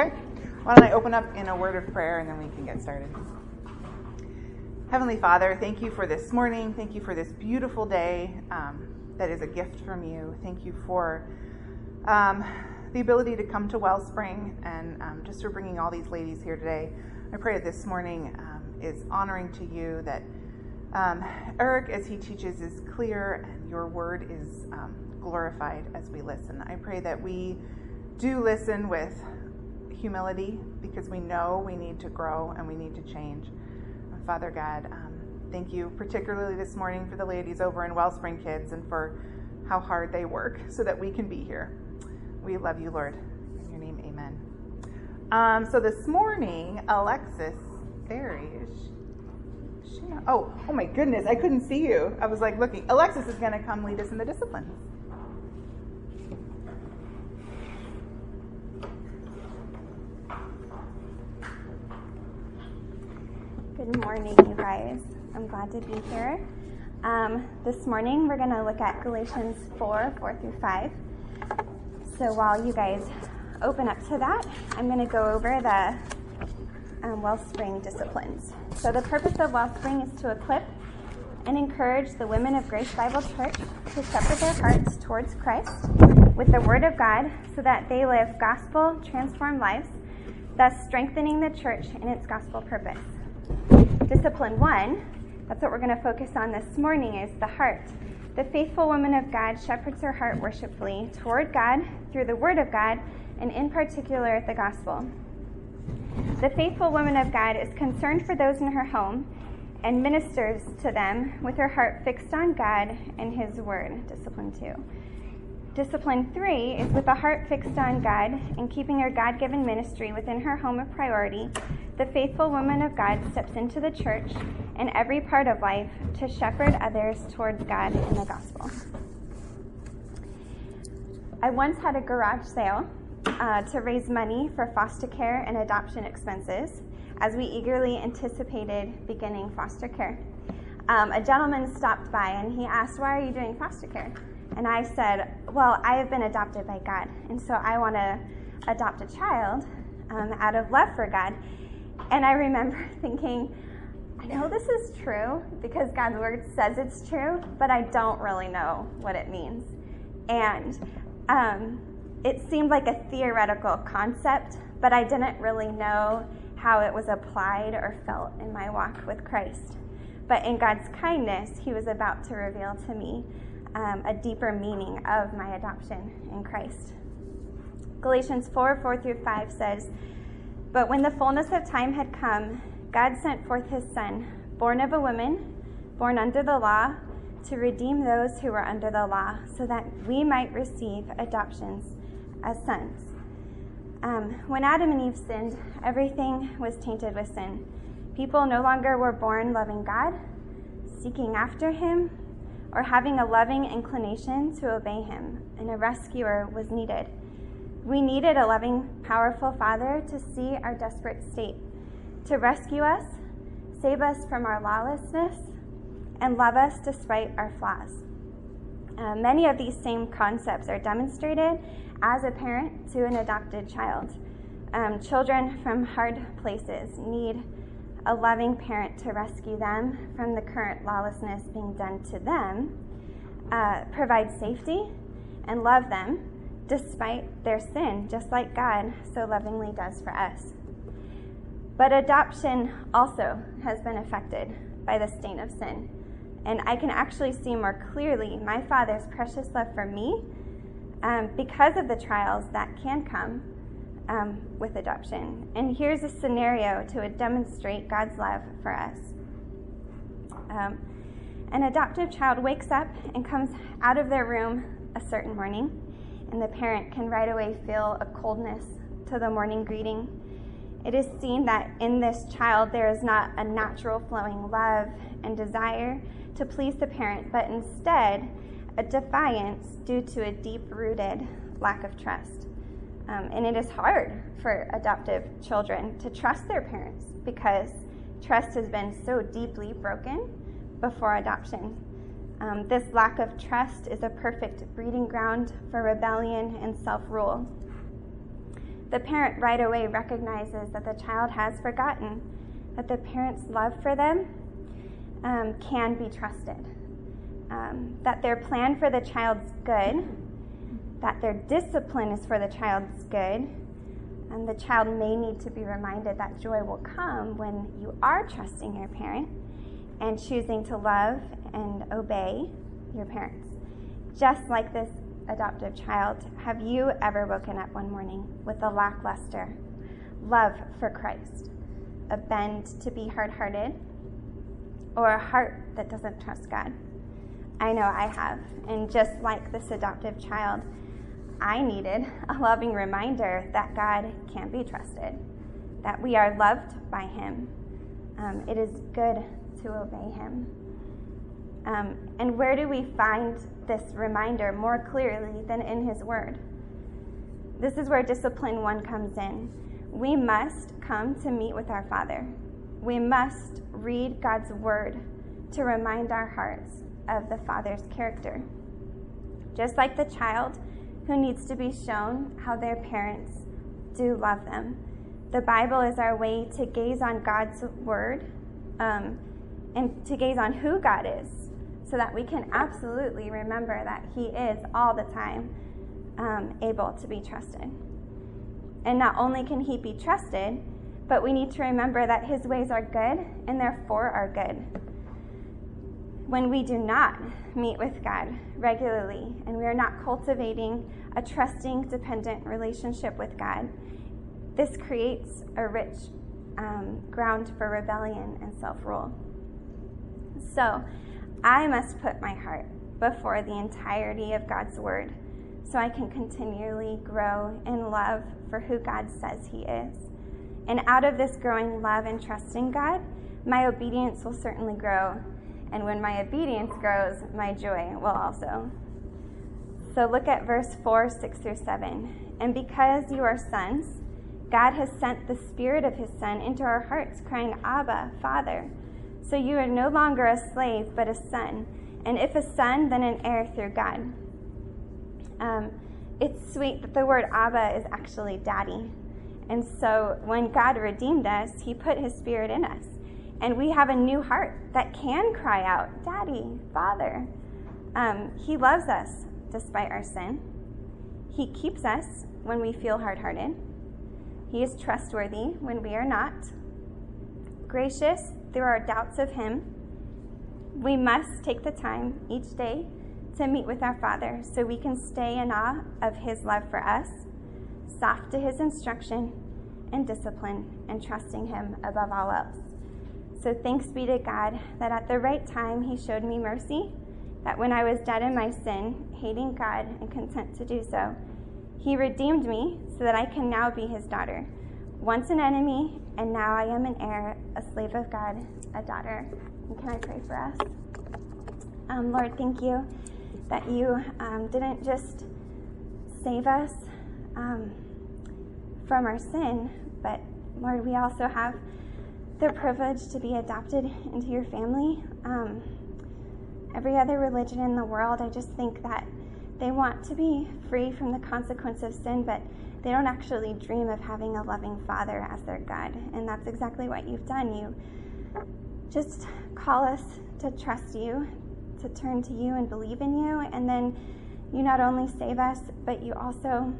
Okay. Why don't I open up in a word of prayer and then we can get started. Heavenly Father, thank you for this morning. Thank you for this beautiful day um, that is a gift from you. Thank you for um, the ability to come to Wellspring and um, just for bringing all these ladies here today. I pray that this morning um, is honoring to you, that um, Eric, as he teaches, is clear and your word is um, glorified as we listen. I pray that we do listen with humility because we know we need to grow and we need to change. Father God, um, thank you particularly this morning for the ladies over in Wellspring Kids and for how hard they work so that we can be here. We love you, Lord. In your name, amen. Um, so this morning, Alexis, is she. Oh, oh my goodness, I couldn't see you. I was like looking. Alexis is going to come lead us in the disciplines. Good morning, you guys. I'm glad to be here. Um, this morning, we're going to look at Galatians 4 4 through 5. So while you guys open up to that, I'm going to go over the um, Wellspring disciplines. So, the purpose of Wellspring is to equip and encourage the women of Grace Bible Church to shepherd their hearts towards Christ with the Word of God so that they live gospel transformed lives, thus strengthening the church in its gospel purpose. Discipline one, that's what we're going to focus on this morning, is the heart. The faithful woman of God shepherds her heart worshipfully toward God through the Word of God, and in particular, the gospel. The faithful woman of God is concerned for those in her home and ministers to them with her heart fixed on God and His Word. Discipline two. Discipline three is with a heart fixed on God and keeping her God given ministry within her home of priority. The faithful woman of God steps into the church and every part of life to shepherd others towards God and the gospel. I once had a garage sale uh, to raise money for foster care and adoption expenses as we eagerly anticipated beginning foster care. Um, a gentleman stopped by and he asked, Why are you doing foster care? And I said, Well, I have been adopted by God, and so I want to adopt a child um, out of love for God. And I remember thinking, I know this is true because God's word says it's true, but I don't really know what it means. And um, it seemed like a theoretical concept, but I didn't really know how it was applied or felt in my walk with Christ. But in God's kindness, He was about to reveal to me um, a deeper meaning of my adoption in Christ. Galatians 4 4 through 5 says, But when the fullness of time had come, God sent forth his Son, born of a woman, born under the law, to redeem those who were under the law, so that we might receive adoptions as sons. Um, when Adam and Eve sinned, everything was tainted with sin. People no longer were born loving God, seeking after Him, or having a loving inclination to obey him, and a rescuer was needed. We needed a loving, powerful Father to see our desperate state, to rescue us, save us from our lawlessness, and love us despite our flaws. Uh, many of these same concepts are demonstrated as a parent to an adopted child. Um, children from hard places need a loving parent to rescue them from the current lawlessness being done to them, uh, provide safety, and love them despite their sin, just like God so lovingly does for us. But adoption also has been affected by the stain of sin. And I can actually see more clearly my Father's precious love for me um, because of the trials that can come um, with adoption. And here's a scenario to demonstrate God's love for us. Um, an adoptive child wakes up and comes out of their room a certain morning, and the parent can right away feel a coldness to the morning greeting. It is seen that in this child there is not a natural flowing love and desire to please the parent, but instead a defiance due to a deep rooted lack of trust. Um, and it is hard for adoptive children to trust their parents because trust has been so deeply broken before adoption. Um, this lack of trust is a perfect breeding ground for rebellion and self rule. the parent right away recognizes that the child has forgotten that the parent's love for them um, can be trusted, um, that their plan for the child's good, that their discipline is for the child's good, and the child may need to be reminded that joy will come when you are trusting your parent and choosing to love and obey your parents. Just like this adoptive child, have you ever woken up one morning with a lackluster love for Christ, a bend to be hard hearted, or a heart that doesn't trust God? I know I have. And just like this adoptive child, I needed a loving reminder that God can be trusted, that we are loved by Him. Um, it is good to obey Him. Um, and where do we find this reminder more clearly than in His Word? This is where discipline one comes in. We must come to meet with our Father. We must read God's Word to remind our hearts of the Father's character. Just like the child who needs to be shown how their parents do love them, the Bible is our way to gaze on God's Word um, and to gaze on who God is so that we can absolutely remember that He is all the time um, able to be trusted. And not only can He be trusted, but we need to remember that His ways are good and therefore are good. When we do not meet with God regularly and we are not cultivating a trusting, dependent relationship with God, this creates a rich um, ground for rebellion and self rule. So, I must put my heart before the entirety of God's Word so I can continually grow in love for who God says He is. And out of this growing love and trust in God, my obedience will certainly grow. And when my obedience grows, my joy will also. So look at verse 4, 6 through 7. And because you are sons, God has sent the Spirit of His Son into our hearts, crying, Abba, Father. So you are no longer a slave, but a son. And if a son, then an heir through God. Um, it's sweet that the word Abba is actually daddy. And so when God redeemed us, he put his spirit in us. And we have a new heart that can cry out, Daddy, Father. Um, he loves us despite our sin. He keeps us when we feel hard hearted. He is trustworthy when we are not. Gracious through our doubts of Him. We must take the time each day to meet with our Father so we can stay in awe of His love for us, soft to His instruction and discipline, and trusting Him above all else. So thanks be to God that at the right time He showed me mercy, that when I was dead in my sin, hating God and content to do so, He redeemed me so that I can now be His daughter. Once an enemy, and now I am an heir, a slave of God, a daughter. And can I pray for us? Um, Lord, thank you that you um, didn't just save us um, from our sin, but Lord, we also have the privilege to be adopted into your family. Um, every other religion in the world, I just think that they want to be free from the consequence of sin, but they don't actually dream of having a loving father as their God. And that's exactly what you've done. You just call us to trust you, to turn to you and believe in you. And then you not only save us, but you also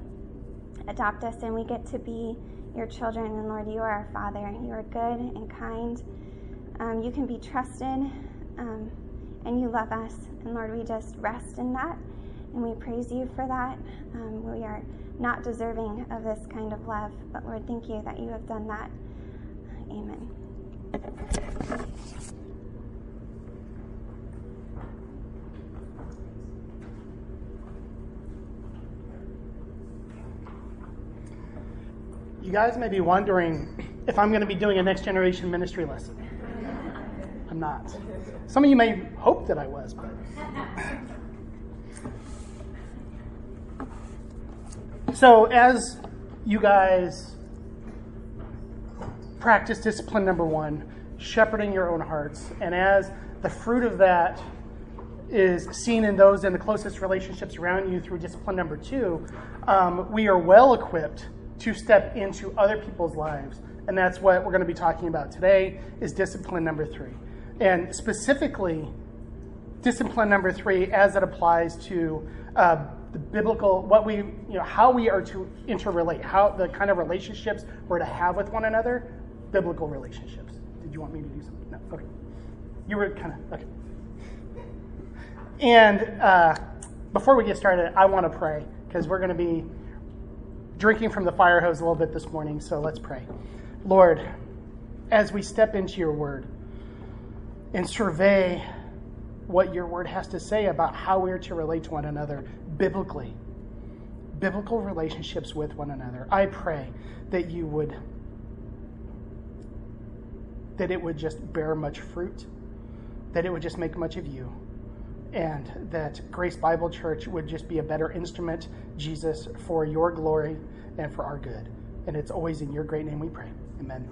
adopt us, and we get to be your children. And Lord, you are our Father. You are good and kind. Um, you can be trusted, um, and you love us. And Lord, we just rest in that, and we praise you for that. Um, we are not deserving of this kind of love, but Lord, thank you that you have done that. Amen. You guys may be wondering if I'm going to be doing a next generation ministry lesson. I'm not. Some of you may hope that I was, but. So, as you guys practice discipline number one, shepherding your own hearts, and as the fruit of that is seen in those in the closest relationships around you through discipline number two, um, we are well equipped to step into other people's lives. And that's what we're going to be talking about today is discipline number 3. And specifically discipline number 3 as it applies to uh, the biblical what we you know how we are to interrelate, how the kind of relationships we're to have with one another, biblical relationships. Did you want me to do something? No. Okay. You were kind of okay. And uh, before we get started, I want to pray because we're going to be drinking from the fire hose a little bit this morning. So let's pray. Lord, as we step into your word and survey what your word has to say about how we're to relate to one another biblically, biblical relationships with one another, I pray that you would that it would just bear much fruit, that it would just make much of you, and that Grace Bible Church would just be a better instrument, Jesus, for your glory and for our good. And it's always in your great name we pray. Amen.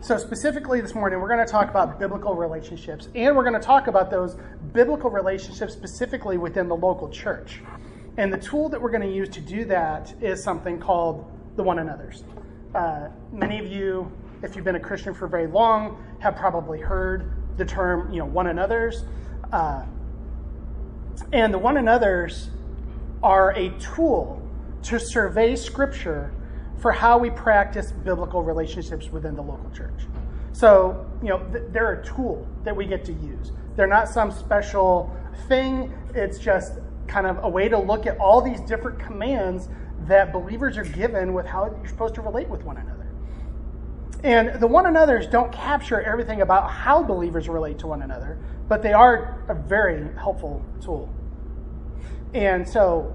So, specifically this morning, we're going to talk about biblical relationships, and we're going to talk about those biblical relationships specifically within the local church. And the tool that we're going to use to do that is something called the one another's. Uh, many of you, if you've been a Christian for very long, have probably heard the term, you know, one another's. Uh, and the one another's are a tool to survey Scripture for how we practice biblical relationships within the local church. So, you know, th- they're a tool that we get to use. They're not some special thing, it's just kind of a way to look at all these different commands that believers are given with how you're supposed to relate with one another. And the one another's don't capture everything about how believers relate to one another, but they are a very helpful tool. And so,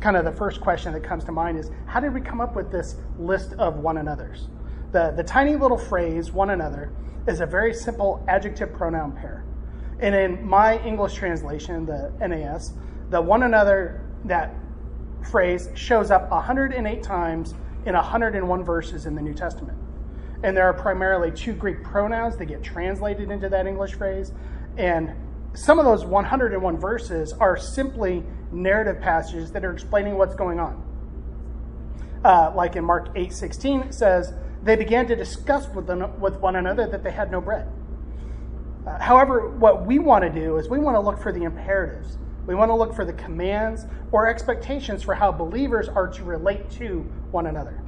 kind of the first question that comes to mind is how did we come up with this list of one another's? The, the tiny little phrase, one another, is a very simple adjective pronoun pair. And in my English translation, the NAS, the one another, that phrase shows up 108 times in 101 verses in the New Testament. And there are primarily two Greek pronouns that get translated into that English phrase. And some of those 101 verses are simply narrative passages that are explaining what's going on. Uh, like in Mark 8:16, it says, "They began to discuss with, them, with one another that they had no bread." Uh, however, what we want to do is we want to look for the imperatives. We want to look for the commands or expectations for how believers are to relate to one another.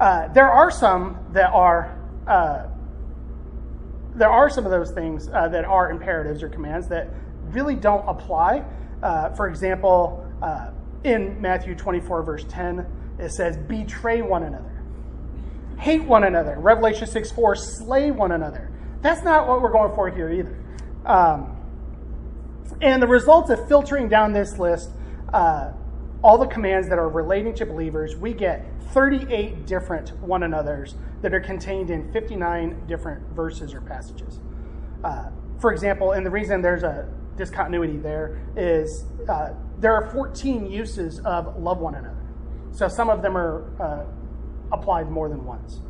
Uh, there are some that are uh, there are some of those things uh, that are imperatives or commands that really don't apply. Uh, for example, uh, in Matthew 24, verse 10, it says, Betray one another, hate one another. Revelation 6 4, slay one another. That's not what we're going for here either. Um, and the results of filtering down this list, all the commands that are relating to believers, we get 38 different one another's that are contained in 59 different verses or passages. Uh, for example, and the reason there's a discontinuity there is uh, there are 14 uses of love one another. So some of them are uh, applied more than once.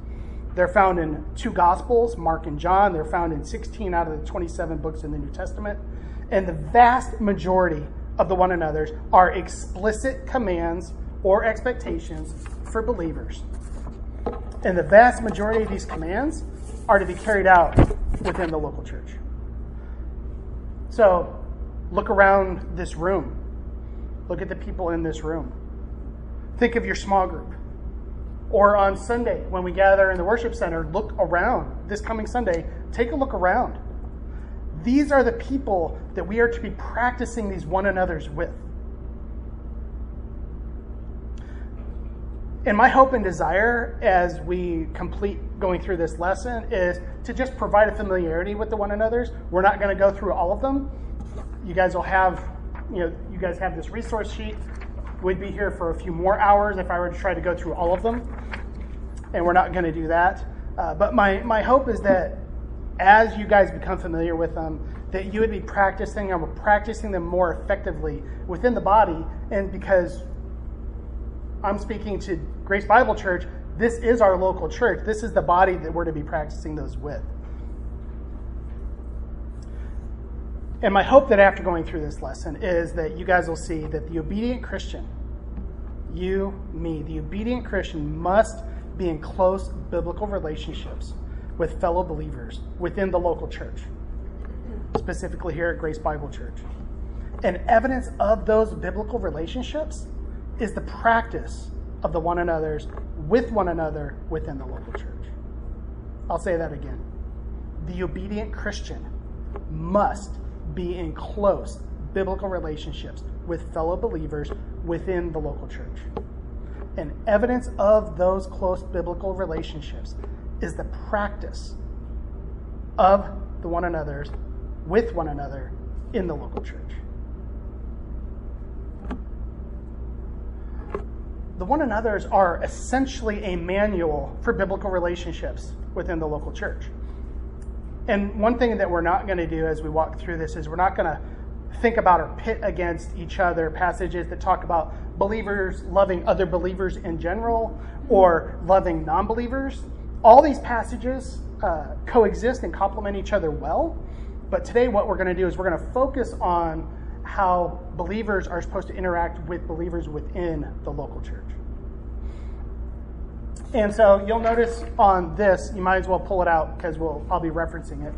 They're found in two Gospels, Mark and John. They're found in 16 out of the 27 books in the New Testament. And the vast majority of the one another's are explicit commands or expectations for believers. And the vast majority of these commands are to be carried out within the local church. So look around this room. Look at the people in this room. Think of your small group. Or on Sunday, when we gather in the worship center, look around. This coming Sunday, take a look around. These are the people that we are to be practicing these one another's with. And my hope and desire as we complete going through this lesson is to just provide a familiarity with the one another's. We're not going to go through all of them. You guys will have, you know, you guys have this resource sheet. We'd be here for a few more hours if I were to try to go through all of them. And we're not going to do that. Uh, but my, my hope is that as you guys become familiar with them, that you would be practicing or practicing them more effectively within the body. And because I'm speaking to Grace Bible Church, this is our local church. This is the body that we're to be practicing those with. And my hope that after going through this lesson is that you guys will see that the obedient Christian you, me, the obedient Christian must be in close biblical relationships with fellow believers within the local church, specifically here at Grace Bible Church. And evidence of those biblical relationships is the practice of the one another's with one another within the local church. I'll say that again. The obedient Christian must be in close biblical relationships with fellow believers within the local church. And evidence of those close biblical relationships is the practice of the one another's with one another in the local church. The one another's are essentially a manual for biblical relationships within the local church. And one thing that we're not going to do as we walk through this is we're not going to think about or pit against each other passages that talk about believers loving other believers in general or loving non believers. All these passages uh, coexist and complement each other well. But today, what we're going to do is we're going to focus on how believers are supposed to interact with believers within the local church. And so you'll notice on this, you might as well pull it out because we'll, I'll be referencing it.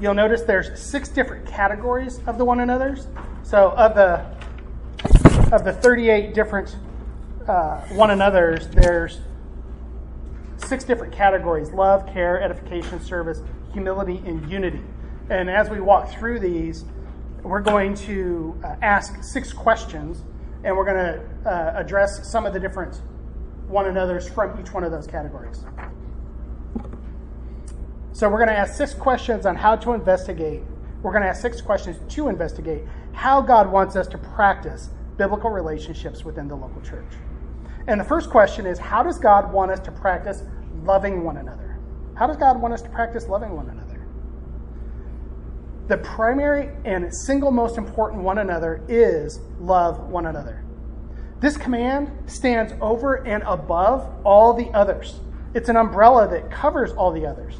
You'll notice there's six different categories of the one another's. So of the of the 38 different uh, one another's, there's six different categories: love, care, edification, service, humility, and unity. And as we walk through these, we're going to uh, ask six questions, and we're going to uh, address some of the different one another's from each one of those categories. So we're going to ask six questions on how to investigate. We're going to ask six questions to investigate how God wants us to practice biblical relationships within the local church. And the first question is how does God want us to practice loving one another? How does God want us to practice loving one another? The primary and single most important one another is love one another. This command stands over and above all the others. It's an umbrella that covers all the others.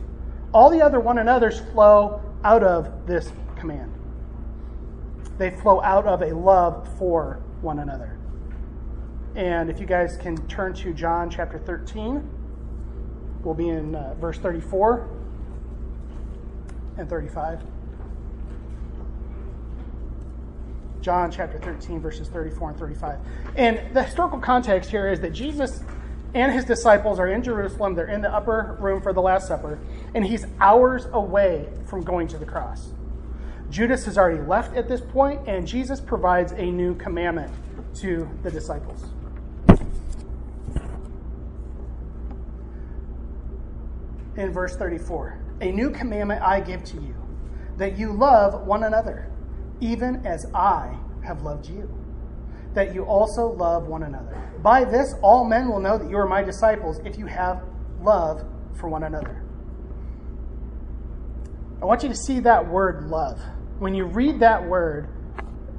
All the other one another's flow out of this command. They flow out of a love for one another. And if you guys can turn to John chapter 13, we'll be in uh, verse 34 and 35. John chapter 13, verses 34 and 35. And the historical context here is that Jesus and his disciples are in Jerusalem. They're in the upper room for the Last Supper, and he's hours away from going to the cross. Judas has already left at this point, and Jesus provides a new commandment to the disciples. In verse 34, a new commandment I give to you, that you love one another even as I have loved you, that you also love one another. By this, all men will know that you are my disciples if you have love for one another. I want you to see that word love. When you read that word,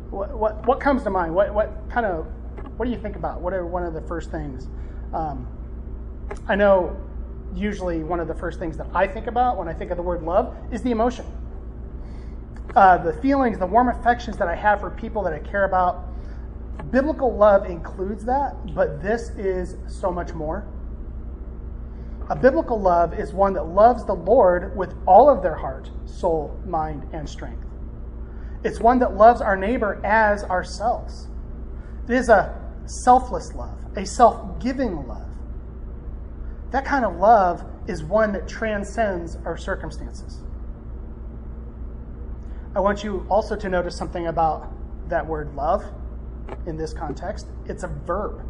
what, what, what comes to mind? What, what kind of, what do you think about? What are one of the first things? Um, I know usually one of the first things that I think about when I think of the word love is the emotion uh, the feelings, the warm affections that I have for people that I care about. Biblical love includes that, but this is so much more. A biblical love is one that loves the Lord with all of their heart, soul, mind, and strength. It's one that loves our neighbor as ourselves. It is a selfless love, a self giving love. That kind of love is one that transcends our circumstances. I want you also to notice something about that word love in this context. It's a verb,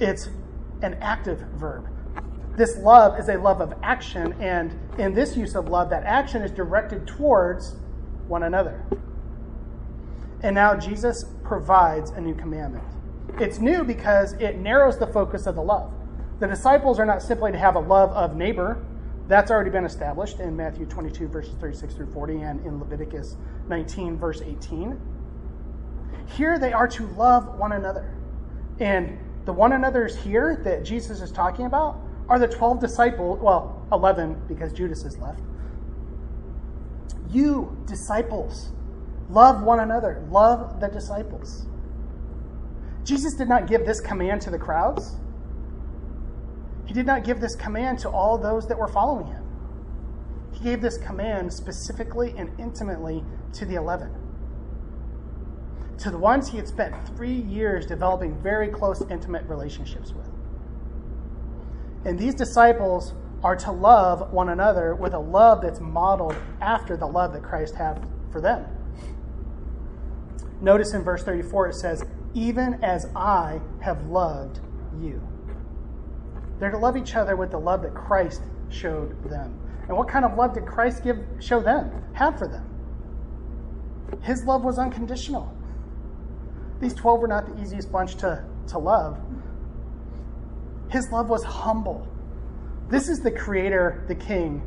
it's an active verb. This love is a love of action, and in this use of love, that action is directed towards one another. And now Jesus provides a new commandment. It's new because it narrows the focus of the love. The disciples are not simply to have a love of neighbor, that's already been established in Matthew 22, verses 36 through 40, and in Leviticus 19, verse 18. Here they are to love one another. And the one another's here that Jesus is talking about are the 12 disciples, well, 11 because Judas is left. You, disciples, love one another, love the disciples. Jesus did not give this command to the crowds. He did not give this command to all those that were following him. He gave this command specifically and intimately to the 11. To the ones he had spent three years developing very close, intimate relationships with. And these disciples are to love one another with a love that's modeled after the love that Christ had for them. Notice in verse 34 it says, Even as I have loved you. They're to love each other with the love that Christ showed them. And what kind of love did Christ give show them, have for them? His love was unconditional. These 12 were not the easiest bunch to, to love. His love was humble. This is the creator, the king,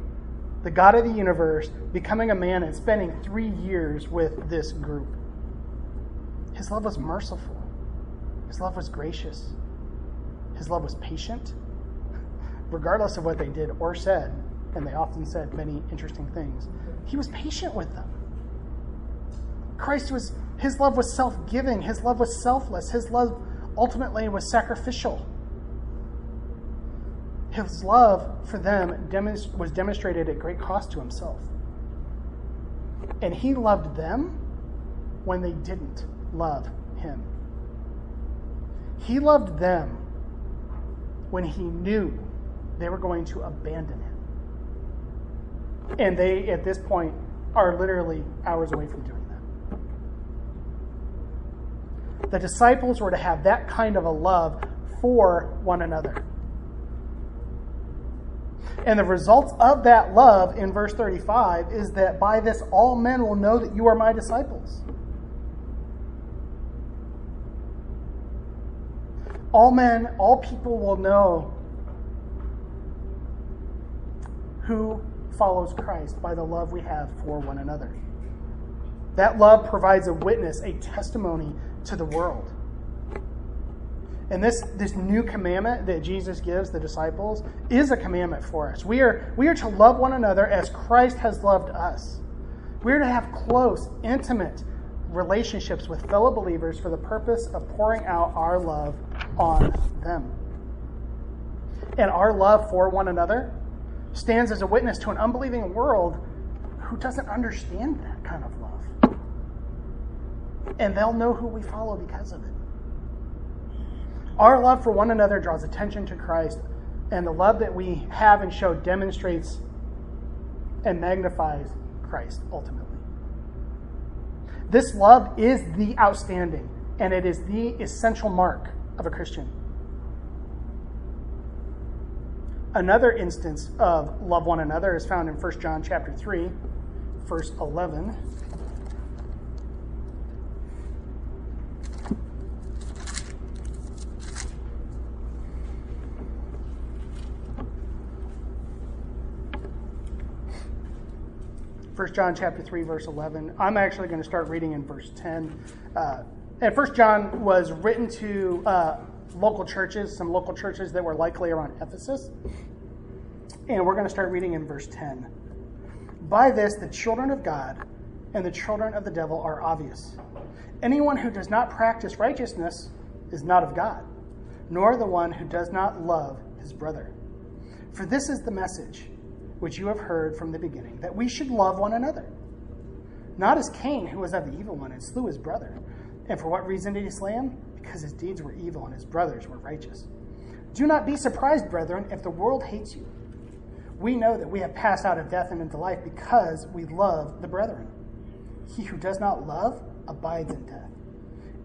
the God of the universe, becoming a man and spending three years with this group. His love was merciful. His love was gracious. His love was patient, regardless of what they did or said. And they often said many interesting things. He was patient with them. Christ was, his love was self giving, his love was selfless, his love ultimately was sacrificial. His love for them was demonstrated at great cost to himself. And he loved them when they didn't love him. He loved them when he knew they were going to abandon him. And they, at this point, are literally hours away from doing that. The disciples were to have that kind of a love for one another. And the results of that love in verse 35 is that by this all men will know that you are my disciples. All men, all people will know who follows Christ by the love we have for one another. That love provides a witness, a testimony to the world. And this, this new commandment that Jesus gives the disciples is a commandment for us. We are, we are to love one another as Christ has loved us. We are to have close, intimate relationships with fellow believers for the purpose of pouring out our love on them. And our love for one another stands as a witness to an unbelieving world who doesn't understand that kind of love. And they'll know who we follow because of it. Our love for one another draws attention to Christ, and the love that we have and show demonstrates and magnifies Christ ultimately. This love is the outstanding, and it is the essential mark of a Christian. Another instance of love one another is found in 1 John chapter 3, verse 11. 1 John chapter 3, verse 11. I'm actually going to start reading in verse 10. Uh, and 1 John was written to uh, local churches, some local churches that were likely around Ephesus. And we're going to start reading in verse 10. By this, the children of God and the children of the devil are obvious. Anyone who does not practice righteousness is not of God, nor the one who does not love his brother. For this is the message which you have heard from the beginning, that we should love one another. Not as Cain, who was of the evil one and slew his brother. And for what reason did he slay him? Because his deeds were evil and his brothers were righteous. Do not be surprised, brethren, if the world hates you. We know that we have passed out of death and into life because we love the brethren. He who does not love abides in death.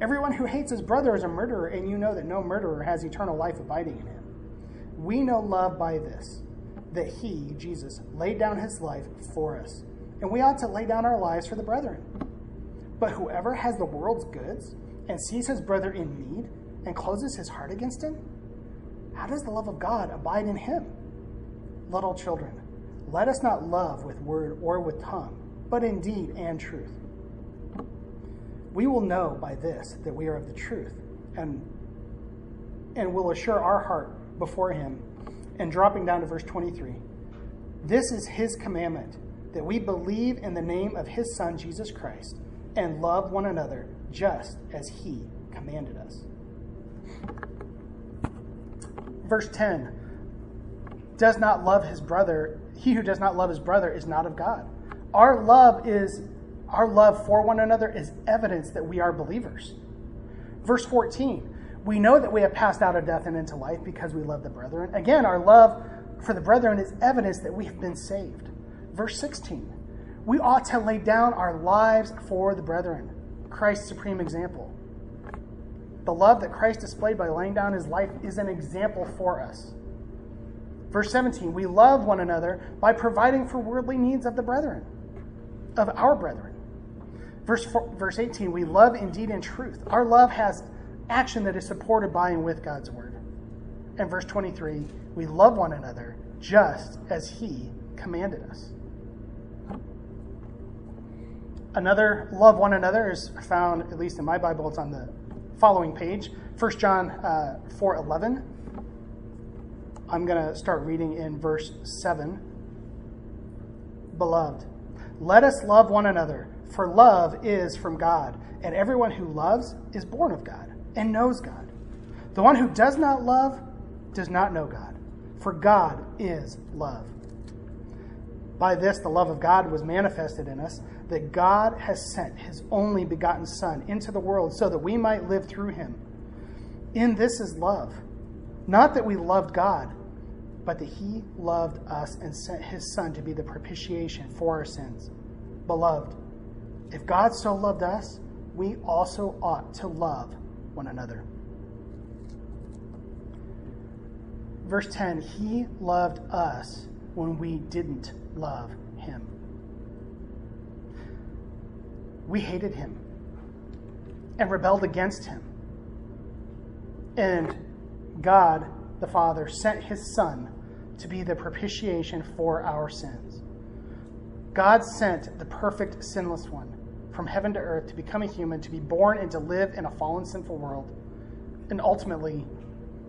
Everyone who hates his brother is a murderer, and you know that no murderer has eternal life abiding in him. We know love by this that he, Jesus, laid down his life for us. And we ought to lay down our lives for the brethren. But whoever has the world's goods and sees his brother in need and closes his heart against him, how does the love of God abide in him? Little children, let us not love with word or with tongue, but in deed and truth. We will know by this that we are of the truth, and, and will assure our heart before him and dropping down to verse 23. This is his commandment that we believe in the name of his Son, Jesus Christ, and love one another just as he commanded us. Verse 10 does not love his brother, he who does not love his brother is not of God. Our love is our love for one another is evidence that we are believers. Verse 14, we know that we have passed out of death and into life because we love the brethren. Again, our love for the brethren is evidence that we have been saved. Verse 16, we ought to lay down our lives for the brethren, Christ's supreme example. The love that Christ displayed by laying down his life is an example for us. Verse 17, we love one another by providing for worldly needs of the brethren, of our brethren. Verse, four, verse 18, we love indeed in truth. Our love has action that is supported by and with God's word. And verse 23, we love one another just as he commanded us. Another love one another is found, at least in my Bible, it's on the following page, 1 John uh, 4 11. I'm going to start reading in verse 7. Beloved, let us love one another, for love is from God, and everyone who loves is born of God and knows God. The one who does not love does not know God, for God is love. By this, the love of God was manifested in us, that God has sent his only begotten Son into the world so that we might live through him. In this is love. Not that we loved God, but that he loved us and sent his Son to be the propitiation for our sins. Beloved, if God so loved us, we also ought to love one another. Verse 10 He loved us when we didn't love him. We hated him and rebelled against him. And God, the Father, sent his Son to be the propitiation for our sins. God sent the perfect, sinless one from heaven to earth to become a human, to be born and to live in a fallen, sinful world. And ultimately,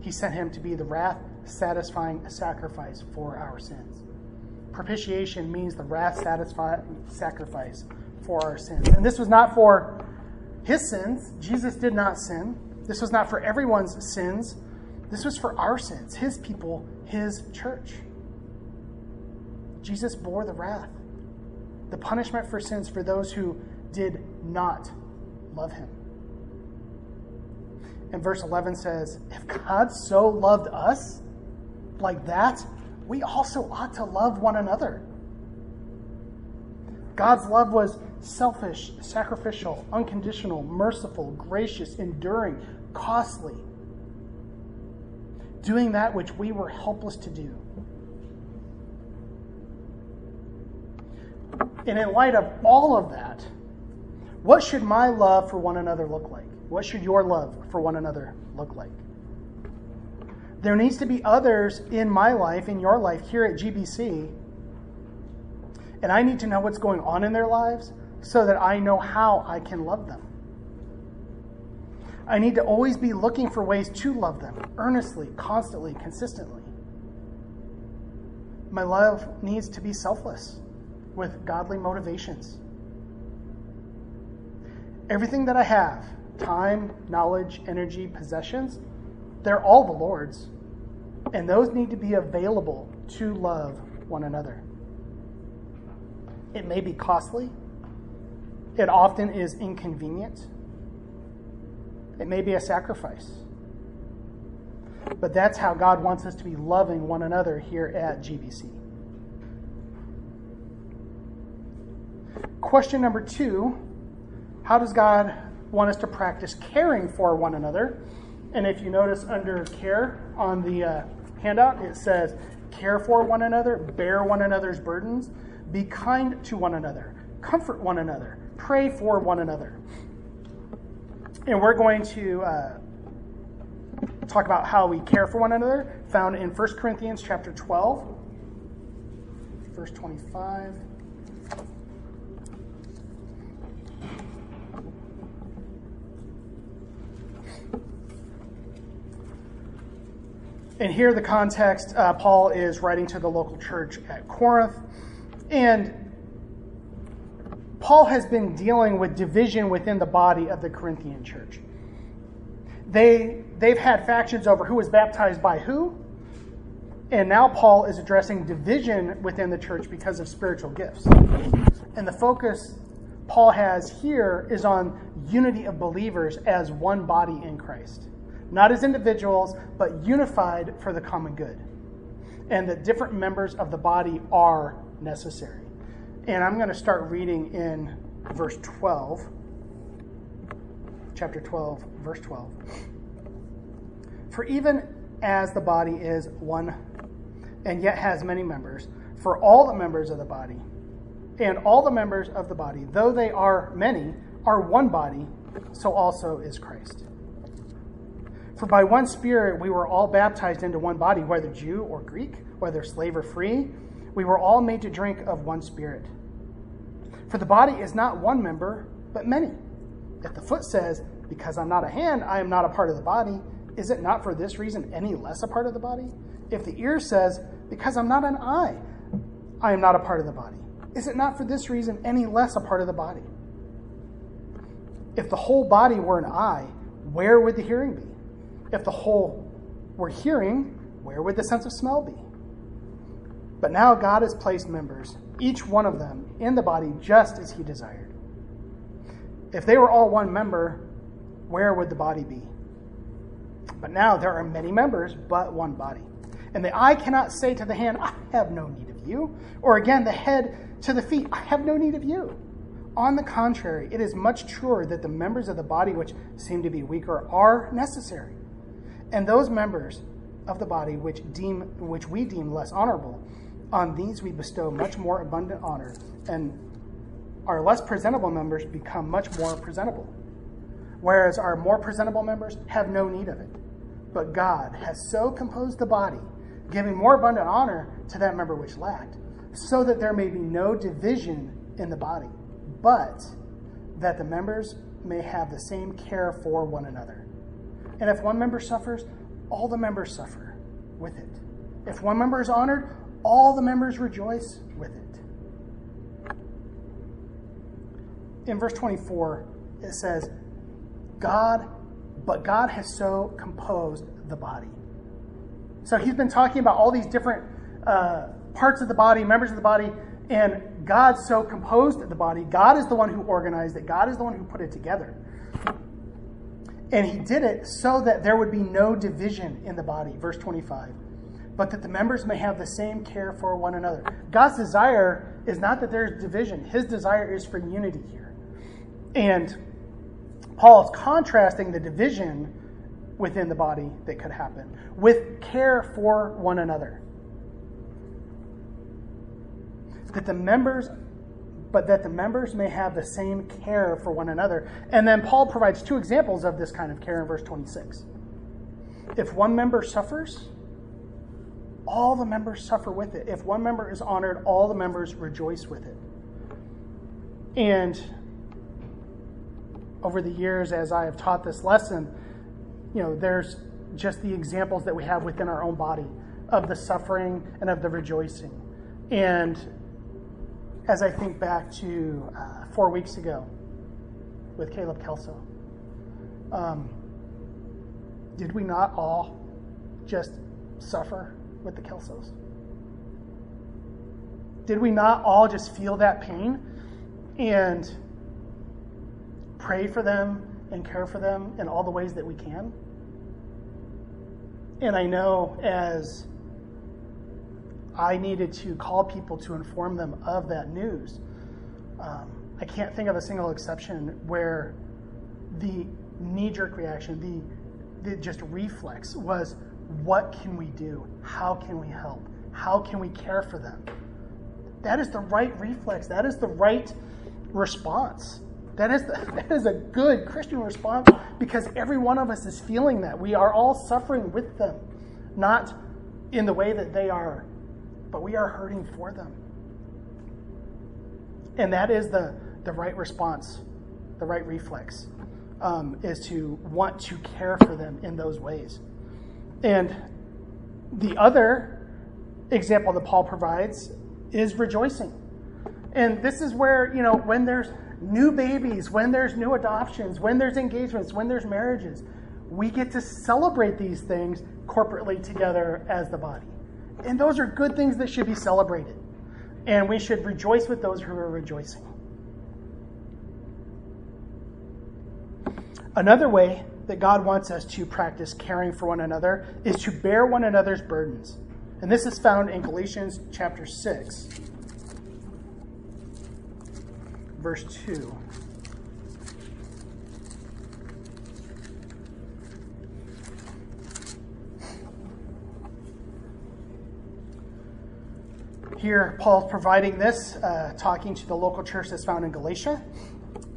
he sent him to be the wrath satisfying sacrifice for our sins. Propitiation means the wrath satisfying sacrifice for our sins. And this was not for his sins. Jesus did not sin. This was not for everyone's sins. This was for our sins, his people, his church. Jesus bore the wrath, the punishment for sins for those who did not love him. And verse 11 says, If God so loved us like that, we also ought to love one another. God's love was selfish, sacrificial, unconditional, merciful, gracious, enduring, costly, doing that which we were helpless to do. And in light of all of that, what should my love for one another look like? What should your love for one another look like? There needs to be others in my life, in your life here at GBC, and I need to know what's going on in their lives so that I know how I can love them. I need to always be looking for ways to love them earnestly, constantly, consistently. My love needs to be selfless with godly motivations. Everything that I have time, knowledge, energy, possessions they're all the Lord's. And those need to be available to love one another. It may be costly, it often is inconvenient, it may be a sacrifice. But that's how God wants us to be loving one another here at GBC. Question number two How does God want us to practice caring for one another? And if you notice under care on the uh, handout, it says, Care for one another, bear one another's burdens, be kind to one another, comfort one another, pray for one another. And we're going to uh, talk about how we care for one another, found in 1 Corinthians chapter 12, verse 25. And here, the context uh, Paul is writing to the local church at Corinth. And Paul has been dealing with division within the body of the Corinthian church. They, they they've had factions over who was baptized by who. And now Paul is addressing division within the church because of spiritual gifts. And the focus Paul has here is on unity of believers as one body in Christ. Not as individuals, but unified for the common good. And that different members of the body are necessary. And I'm going to start reading in verse 12, chapter 12, verse 12. For even as the body is one and yet has many members, for all the members of the body, and all the members of the body, though they are many, are one body, so also is Christ. For by one Spirit we were all baptized into one body, whether Jew or Greek, whether slave or free, we were all made to drink of one Spirit. For the body is not one member, but many. If the foot says, Because I'm not a hand, I am not a part of the body, is it not for this reason any less a part of the body? If the ear says, Because I'm not an eye, I am not a part of the body, is it not for this reason any less a part of the body? If the whole body were an eye, where would the hearing be? If the whole were hearing, where would the sense of smell be? But now God has placed members, each one of them, in the body just as He desired. If they were all one member, where would the body be? But now there are many members, but one body. And the eye cannot say to the hand, I have no need of you. Or again, the head to the feet, I have no need of you. On the contrary, it is much truer that the members of the body which seem to be weaker are necessary. And those members of the body which deem which we deem less honorable, on these we bestow much more abundant honor, and our less presentable members become much more presentable. Whereas our more presentable members have no need of it. But God has so composed the body, giving more abundant honor to that member which lacked, so that there may be no division in the body, but that the members may have the same care for one another. And if one member suffers, all the members suffer with it. If one member is honored, all the members rejoice with it. In verse 24, it says, God but God has so composed the body. So he's been talking about all these different uh, parts of the body, members of the body, and God so composed the body. God is the one who organized it, God is the one who put it together. And he did it so that there would be no division in the body. Verse 25. But that the members may have the same care for one another. God's desire is not that there's division, his desire is for unity here. And Paul is contrasting the division within the body that could happen with care for one another. That the members, but that the members may have the same care for one another. And then Paul provides two examples of this kind of care in verse 26. If one member suffers, all the members suffer with it. If one member is honored, all the members rejoice with it. And over the years as I have taught this lesson, you know, there's just the examples that we have within our own body of the suffering and of the rejoicing. And as I think back to uh, four weeks ago with Caleb Kelso, um, did we not all just suffer with the Kelsos? Did we not all just feel that pain? And pray for them and care for them in all the ways that we can. And I know as I needed to call people to inform them of that news, um, I can't think of a single exception where the knee jerk reaction, the, the just reflex was what can we do? How can we help? How can we care for them? That is the right reflex. That is the right response. That is, that is a good Christian response because every one of us is feeling that. We are all suffering with them, not in the way that they are, but we are hurting for them. And that is the, the right response, the right reflex, um, is to want to care for them in those ways. And the other example that Paul provides is rejoicing. And this is where, you know, when there's new babies, when there's new adoptions, when there's engagements, when there's marriages, we get to celebrate these things corporately together as the body. And those are good things that should be celebrated. And we should rejoice with those who are rejoicing. Another way that God wants us to practice caring for one another is to bear one another's burdens. And this is found in Galatians chapter 6, verse 2. Here, Paul's providing this, uh, talking to the local church that's found in Galatia.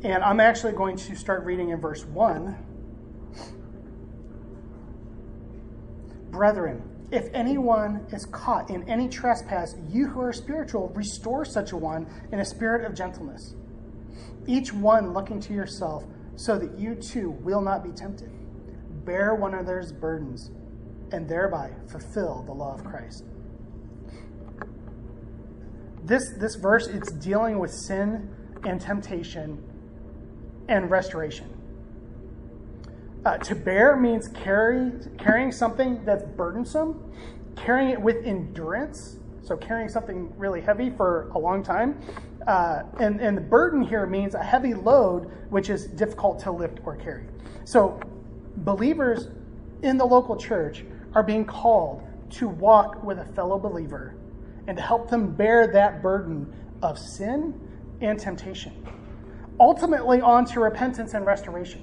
And I'm actually going to start reading in verse 1. Brethren, if anyone is caught in any trespass, you who are spiritual, restore such a one in a spirit of gentleness. Each one looking to yourself, so that you too will not be tempted. Bear one another's burdens, and thereby fulfill the law of Christ this this verse it's dealing with sin and temptation and restoration. Uh, to bear means carry carrying something that's burdensome, carrying it with endurance. So carrying something really heavy for a long time, uh, and and the burden here means a heavy load which is difficult to lift or carry. So believers in the local church are being called to walk with a fellow believer and to help them bear that burden of sin and temptation. Ultimately, on to repentance and restoration.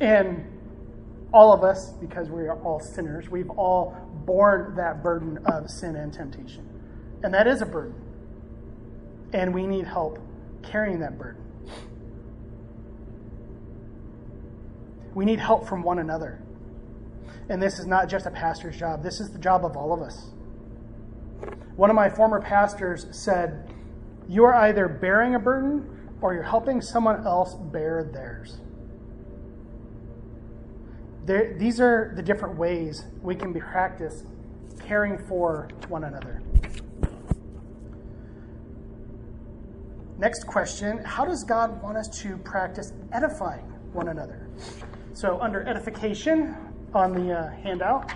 And all of us, because we are all sinners, we've all borne that burden of sin and temptation. And that is a burden. And we need help carrying that burden. We need help from one another. And this is not just a pastor's job, this is the job of all of us. One of my former pastors said, You are either bearing a burden or you're helping someone else bear theirs. There, these are the different ways we can be practice caring for one another. Next question How does God want us to practice edifying one another? So, under edification on the uh, handout,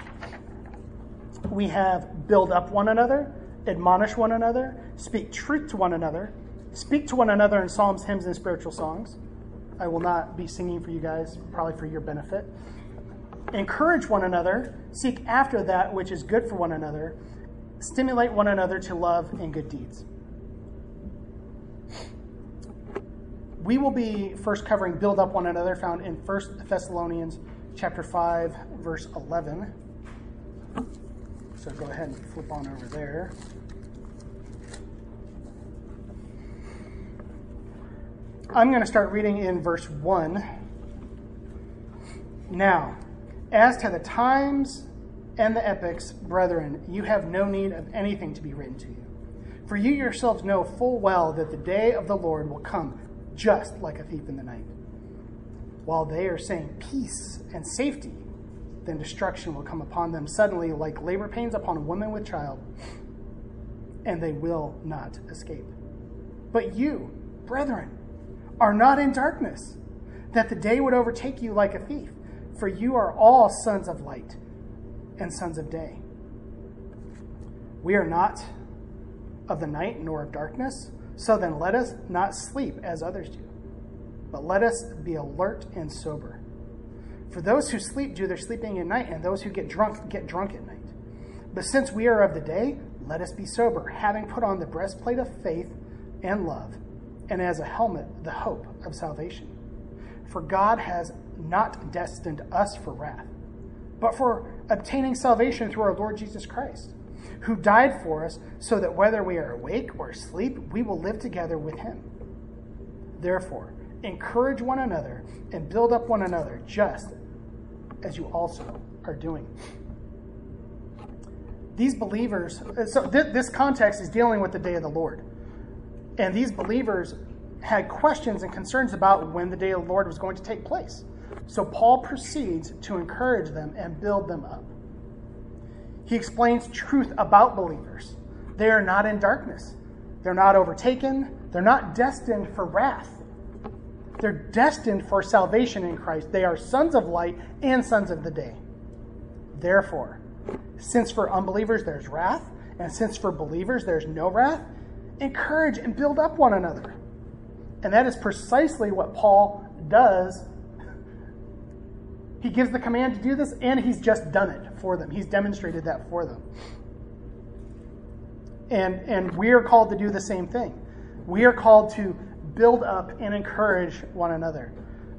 we have build up one another, admonish one another, speak truth to one another, speak to one another in psalms, hymns, and spiritual songs. I will not be singing for you guys, probably for your benefit. Encourage one another, seek after that which is good for one another, stimulate one another to love and good deeds. We will be first covering build up one another found in 1 Thessalonians chapter 5 verse 11. So go ahead and flip on over there. I'm going to start reading in verse 1. Now, as to the times and the epochs, brethren, you have no need of anything to be written to you. For you yourselves know full well that the day of the Lord will come just like a thief in the night. While they are saying peace and safety, then destruction will come upon them suddenly like labor pains upon a woman with child, and they will not escape. But you, brethren, are not in darkness, that the day would overtake you like a thief, for you are all sons of light and sons of day. We are not of the night nor of darkness, so then let us not sleep as others do, but let us be alert and sober. For those who sleep do their sleeping at night, and those who get drunk get drunk at night. But since we are of the day, let us be sober, having put on the breastplate of faith and love, and as a helmet, the hope of salvation. For God has not destined us for wrath, but for obtaining salvation through our Lord Jesus Christ, who died for us, so that whether we are awake or asleep, we will live together with him. Therefore, encourage one another and build up one another, just as you also are doing. These believers, so th- this context is dealing with the day of the Lord. And these believers had questions and concerns about when the day of the Lord was going to take place. So Paul proceeds to encourage them and build them up. He explains truth about believers. They are not in darkness, they're not overtaken, they're not destined for wrath. They're destined for salvation in Christ. They are sons of light and sons of the day. Therefore, since for unbelievers there's wrath, and since for believers there's no wrath, encourage and build up one another. And that is precisely what Paul does. He gives the command to do this, and he's just done it for them. He's demonstrated that for them. And, and we are called to do the same thing. We are called to build up and encourage one another.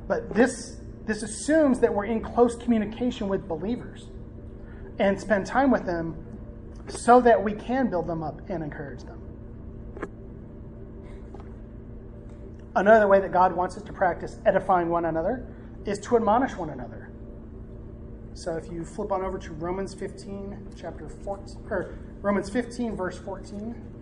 But this, this assumes that we're in close communication with believers and spend time with them so that we can build them up and encourage them. Another way that God wants us to practice edifying one another is to admonish one another. So if you flip on over to Romans 15, chapter 14, or Romans 15, verse 14.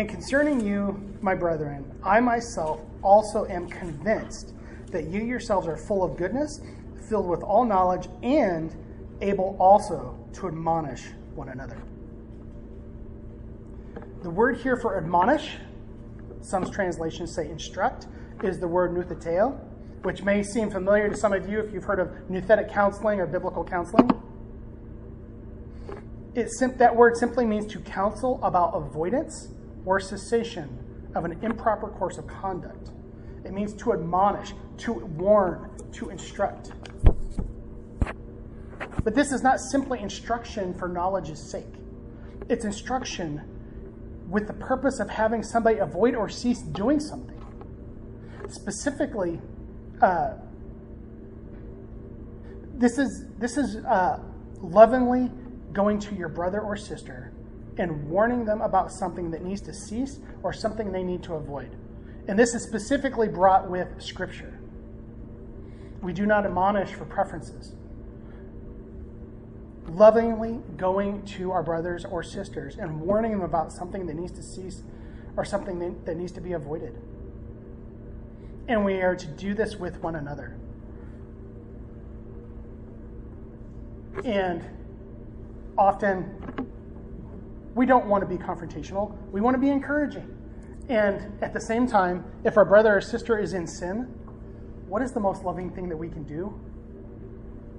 And concerning you, my brethren, I myself also am convinced that you yourselves are full of goodness, filled with all knowledge, and able also to admonish one another. The word here for admonish, some translations say instruct, is the word noutheteo, which may seem familiar to some of you if you've heard of nouthetic counseling or biblical counseling. It, that word simply means to counsel about avoidance or cessation of an improper course of conduct. It means to admonish, to warn, to instruct. But this is not simply instruction for knowledge's sake. It's instruction with the purpose of having somebody avoid or cease doing something. Specifically, uh, this is this is uh, lovingly going to your brother or sister and warning them about something that needs to cease or something they need to avoid. And this is specifically brought with Scripture. We do not admonish for preferences. Lovingly going to our brothers or sisters and warning them about something that needs to cease or something that needs to be avoided. And we are to do this with one another. And often we don't want to be confrontational. We want to be encouraging. And at the same time, if our brother or sister is in sin, what is the most loving thing that we can do?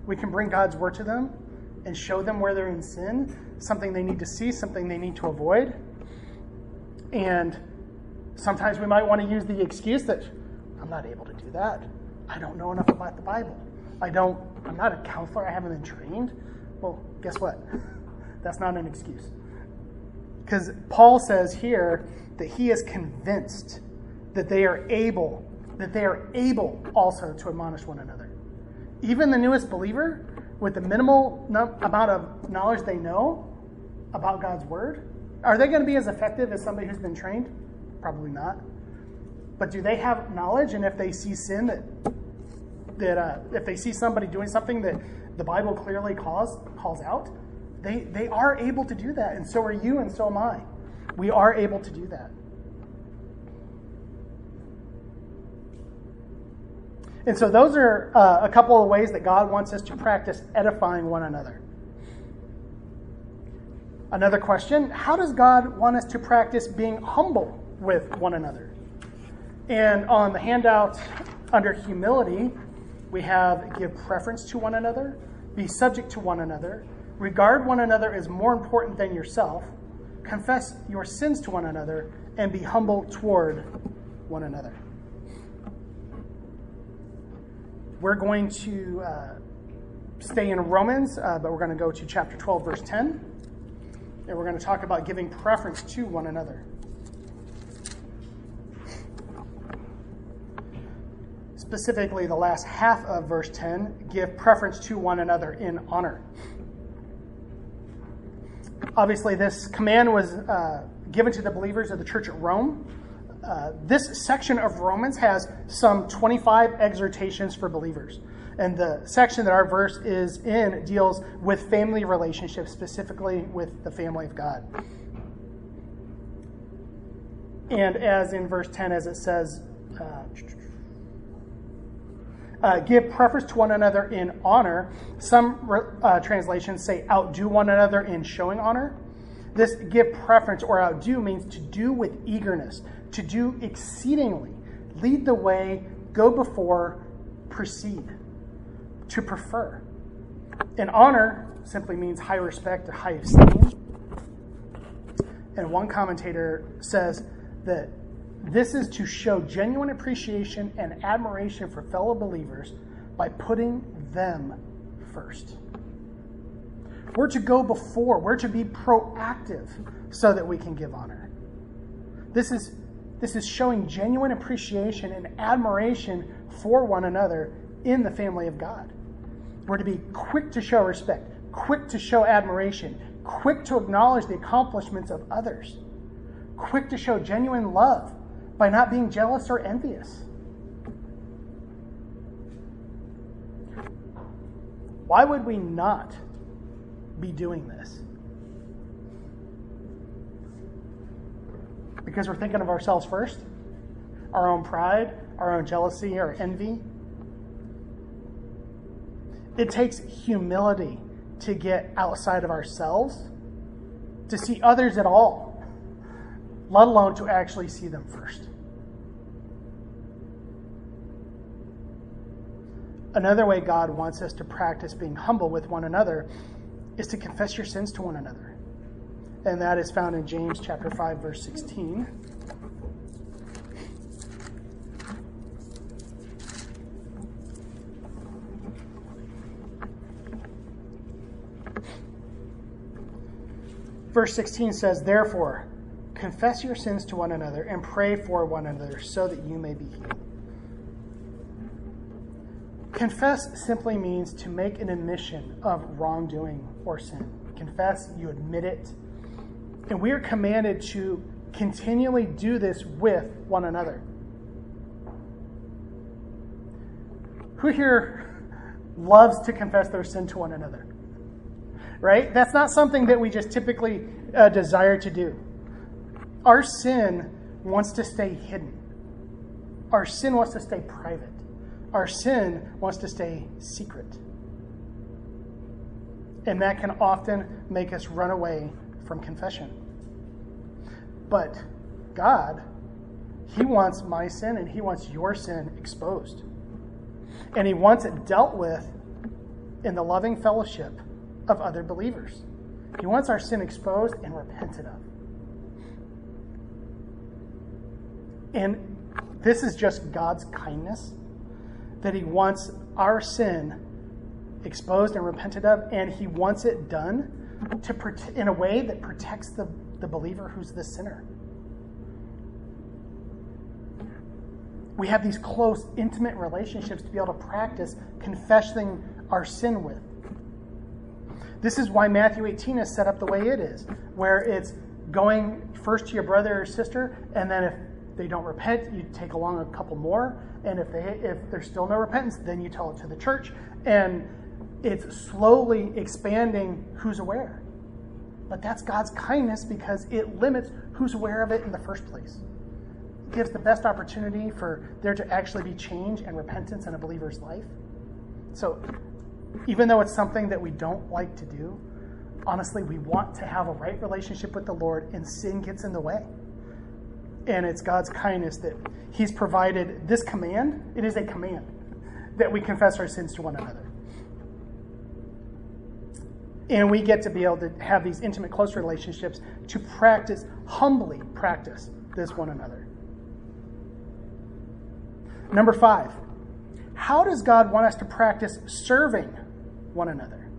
We can bring God's word to them and show them where they're in sin, something they need to see, something they need to avoid. And sometimes we might want to use the excuse that I'm not able to do that. I don't know enough about the Bible. I don't, I'm not a counselor. I haven't been trained. Well, guess what? That's not an excuse. Because Paul says here that he is convinced that they are able, that they are able also to admonish one another. Even the newest believer, with the minimal amount of knowledge they know about God's word, are they going to be as effective as somebody who's been trained? Probably not. But do they have knowledge? And if they see sin that that uh, if they see somebody doing something that the Bible clearly calls calls out, they, they are able to do that, and so are you, and so am I. We are able to do that. And so, those are uh, a couple of ways that God wants us to practice edifying one another. Another question How does God want us to practice being humble with one another? And on the handout under humility, we have give preference to one another, be subject to one another, Regard one another as more important than yourself. Confess your sins to one another and be humble toward one another. We're going to uh, stay in Romans, uh, but we're going to go to chapter 12, verse 10. And we're going to talk about giving preference to one another. Specifically, the last half of verse 10 give preference to one another in honor. Obviously, this command was uh, given to the believers of the church at Rome. Uh, this section of Romans has some 25 exhortations for believers. And the section that our verse is in deals with family relationships, specifically with the family of God. And as in verse 10, as it says, uh, Uh, give preference to one another in honor. Some uh, translations say outdo one another in showing honor. This give preference or outdo means to do with eagerness, to do exceedingly, lead the way, go before, proceed, to prefer. And honor simply means high respect or high esteem. And one commentator says that this is to show genuine appreciation and admiration for fellow believers by putting them first. We're to go before, we're to be proactive so that we can give honor. This is, this is showing genuine appreciation and admiration for one another in the family of God. We're to be quick to show respect, quick to show admiration, quick to acknowledge the accomplishments of others, quick to show genuine love by not being jealous or envious. Why would we not be doing this? Because we're thinking of ourselves first? Our own pride, our own jealousy, or envy? It takes humility to get outside of ourselves, to see others at all, let alone to actually see them first. Another way God wants us to practice being humble with one another is to confess your sins to one another. And that is found in James chapter 5 verse 16. Verse 16 says, Therefore, confess your sins to one another and pray for one another so that you may be healed. Confess simply means to make an admission of wrongdoing or sin. Confess, you admit it. And we are commanded to continually do this with one another. Who here loves to confess their sin to one another? Right? That's not something that we just typically uh, desire to do. Our sin wants to stay hidden, our sin wants to stay private. Our sin wants to stay secret. And that can often make us run away from confession. But God, He wants my sin and He wants your sin exposed. And He wants it dealt with in the loving fellowship of other believers. He wants our sin exposed and repented of. And this is just God's kindness that He wants our sin exposed and repented of, and He wants it done to in a way that protects the, the believer who's the sinner. We have these close, intimate relationships to be able to practice confessing our sin with. This is why Matthew 18 is set up the way it is, where it's going first to your brother or sister, and then if they don't repent, you take along a couple more, and if they if there's still no repentance, then you tell it to the church, and it's slowly expanding who's aware. But that's God's kindness because it limits who's aware of it in the first place. It gives the best opportunity for there to actually be change and repentance in a believer's life. So, even though it's something that we don't like to do, honestly, we want to have a right relationship with the Lord, and sin gets in the way. And it's God's kindness that He's provided this command. It is a command that we confess our sins to one another. And we get to be able to have these intimate, close relationships to practice, humbly practice this one another. Number five, how does God want us to practice serving one another?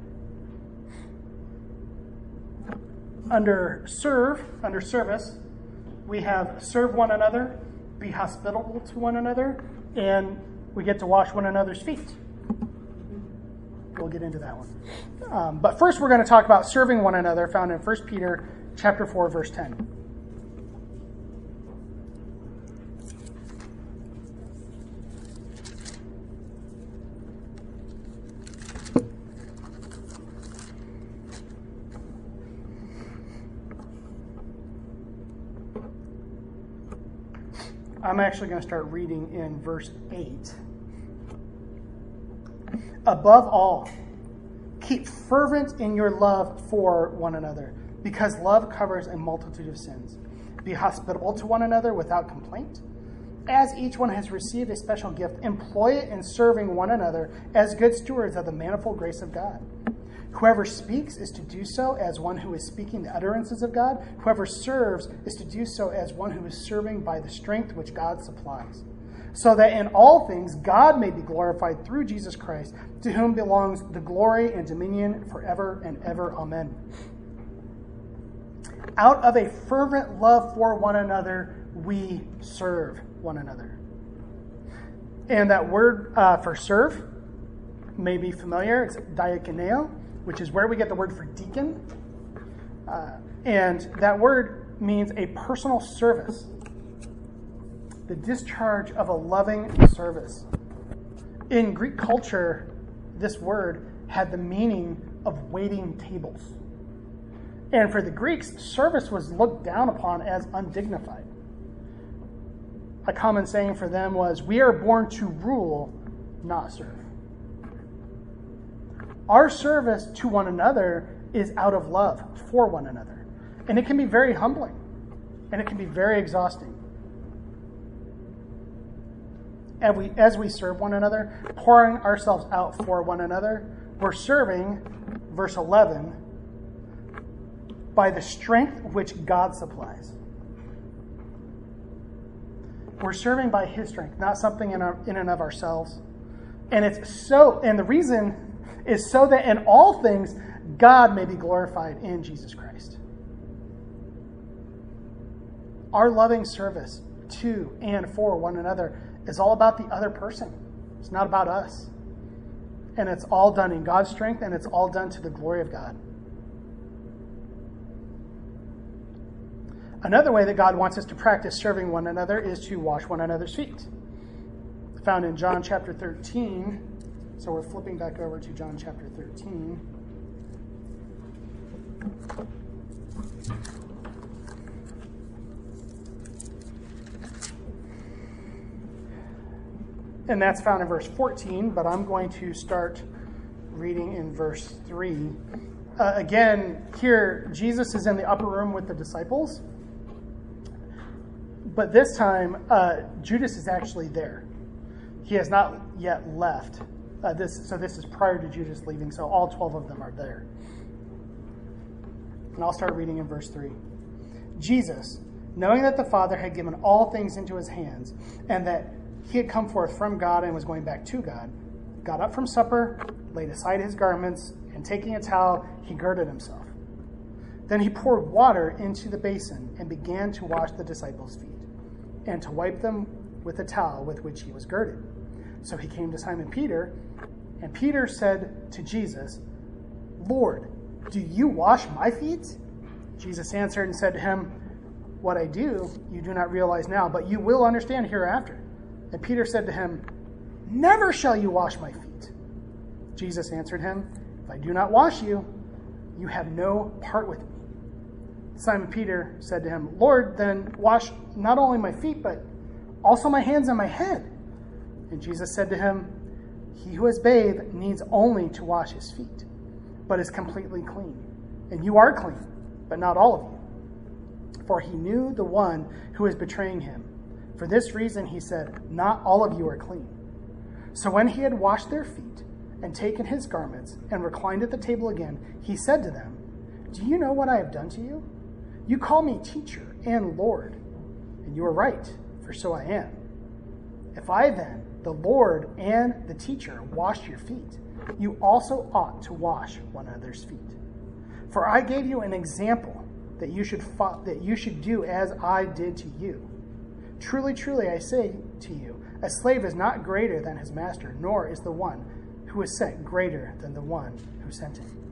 Under serve, under service, we have serve one another, be hospitable to one another, and we get to wash one another's feet. We'll get into that one. Um, but first, we're going to talk about serving one another, found in 1 Peter chapter 4, verse 10. I'm actually going to start reading in verse 8. Above all, keep fervent in your love for one another, because love covers a multitude of sins. Be hospitable to one another without complaint. As each one has received a special gift, employ it in serving one another as good stewards of the manifold grace of God. Whoever speaks is to do so as one who is speaking the utterances of God. Whoever serves is to do so as one who is serving by the strength which God supplies. So that in all things God may be glorified through Jesus Christ, to whom belongs the glory and dominion forever and ever. Amen. Out of a fervent love for one another, we serve one another. And that word uh, for serve may be familiar. It's diakoneo, which is where we get the word for deacon. Uh, and that word means a personal service, the discharge of a loving service. In Greek culture, this word had the meaning of waiting tables. And for the Greeks, service was looked down upon as undignified. A common saying for them was, We are born to rule, not serve. Our service to one another is out of love for one another. And it can be very humbling and it can be very exhausting. As we, as we serve one another, pouring ourselves out for one another, we're serving, verse 11, by the strength which God supplies. We're serving by His strength, not something in, our, in and of ourselves. And it's so, and the reason is so that in all things, God may be glorified in Jesus Christ. Our loving service to and for one another is all about the other person. It's not about us. And it's all done in God's strength and it's all done to the glory of God. Another way that God wants us to practice serving one another is to wash one another's feet. Found in John chapter 13. So we're flipping back over to John chapter 13. And that's found in verse 14, but I'm going to start reading in verse 3. Uh, again, here, Jesus is in the upper room with the disciples but this time, uh, Judas is actually there. He has not yet left. Uh, this, so this is prior to Judas leaving, so all 12 of them are there. And I'll start reading in verse 3. Jesus, knowing that the Father had given all things into his hands, and that he had come forth from God and was going back to God, got up from supper, laid aside his garments, and taking a towel, he girded himself. Then he poured water into the basin and began to wash the disciples' feet and to wipe them with the towel with which he was girded. So he came to Simon Peter, and Peter said to Jesus, Lord, do you wash my feet? Jesus answered and said to him, What I do, you do not realize now, but you will understand hereafter. And Peter said to him, Never shall you wash my feet. Jesus answered him, If I do not wash you, you have no part with me. Simon Peter said to him, Lord, then wash not only my feet, but also my hands and my head. And Jesus said to him, He who has bathed needs only to wash his feet, but is completely clean. And you are clean, but not all of you. For he knew the one who was betraying him. For this reason he said, Not all of you are clean. So when he had washed their feet and taken his garments and reclined at the table again, he said to them, Do you know what I have done to you? You call me teacher and Lord, and you are right, for so I am. If I then, the Lord and the teacher, washed your feet, you also ought to wash one another's feet. For I gave you an example that you should fo- that you should do as I did to you. Truly, truly, I say to you, a slave is not greater than his master, nor is the one who is sent greater than the one who sent him.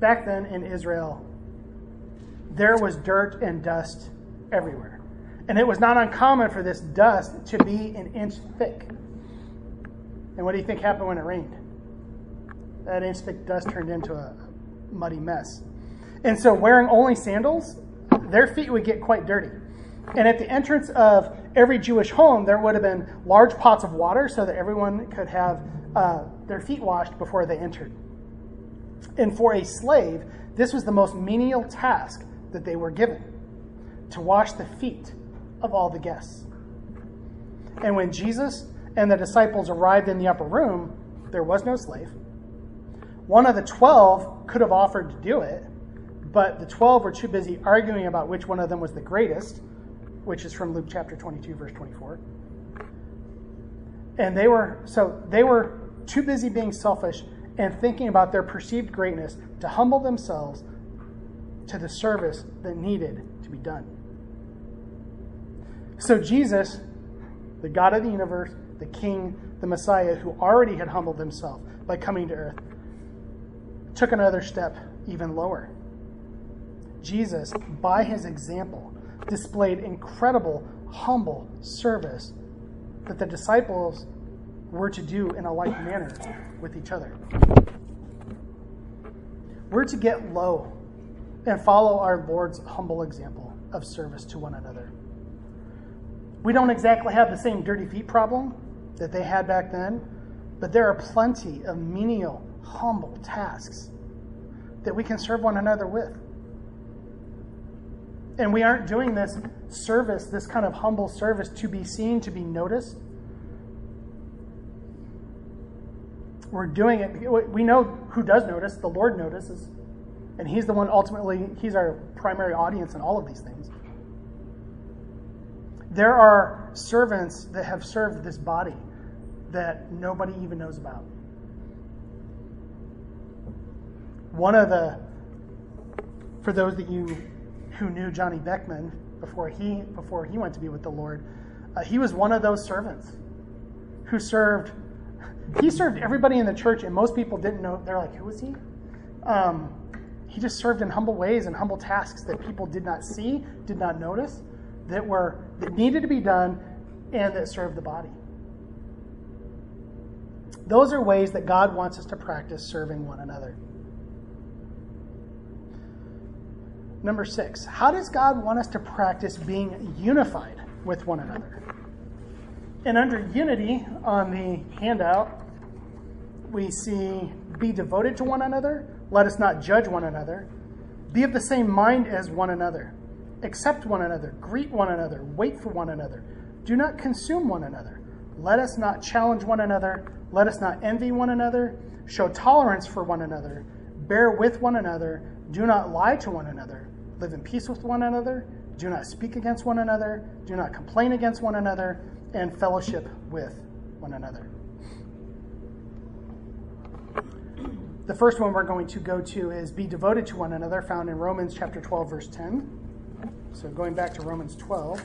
back then in Israel, there was dirt and dust everywhere. And it was not uncommon for this dust to be an inch thick. And what do you think happened when it rained? That inch thick dust turned into a muddy mess. And so, wearing only sandals, their feet would get quite dirty. And at the entrance of every Jewish home, there would have been large pots of water so that everyone could have uh, their feet washed before they entered. And for a slave, this was the most menial task that they were given to wash the feet of all the guests. And when Jesus and the disciples arrived in the upper room, there was no slave. One of the twelve could have offered to do it, but the twelve were too busy arguing about which one of them was the greatest, which is from Luke chapter 22, verse 24. And they were, so they were too busy being selfish and thinking about their perceived greatness to humble themselves to the service that needed to be done. So Jesus, the God of the universe, the King, the Messiah, who already had humbled himself by coming to earth, took another step even lower. Jesus, by his example, displayed incredible, humble service that the disciples were to do in a like manner with each other. We're to get low and follow our Lord's humble example of service to one another. We don't exactly have the same dirty feet problem that they had back then, but there are plenty of menial, humble tasks that we can serve one another with. And we aren't doing this service, this kind of humble service, to be seen, to be noticed. We're doing it. We know who does notice. The Lord notices. And He's the one ultimately, He's our primary audience in all of these things. There are servants that have served this body that nobody even knows about. One of the, for those that you who knew Johnny Beckman before he before he went to be with the Lord, uh, he was one of those servants who served. He served everybody in the church, and most people didn't know. They're like, "Who is he?" Um, he just served in humble ways and humble tasks that people did not see, did not notice, that were that needed to be done, and that served the body. Those are ways that God wants us to practice serving one another. Number six, how does God want us to practice being unified with one another? And under unity on the handout, we see be devoted to one another, let us not judge one another, be of the same mind as one another, accept one another, greet one another, wait for one another, do not consume one another, let us not challenge one another, let us not envy one another, show tolerance for one another, bear with one another, do not lie to one another live in peace with one another, do not speak against one another, do not complain against one another, and fellowship with one another. The first one we're going to go to is be devoted to one another, found in Romans chapter 12, verse 10. So going back to Romans 12.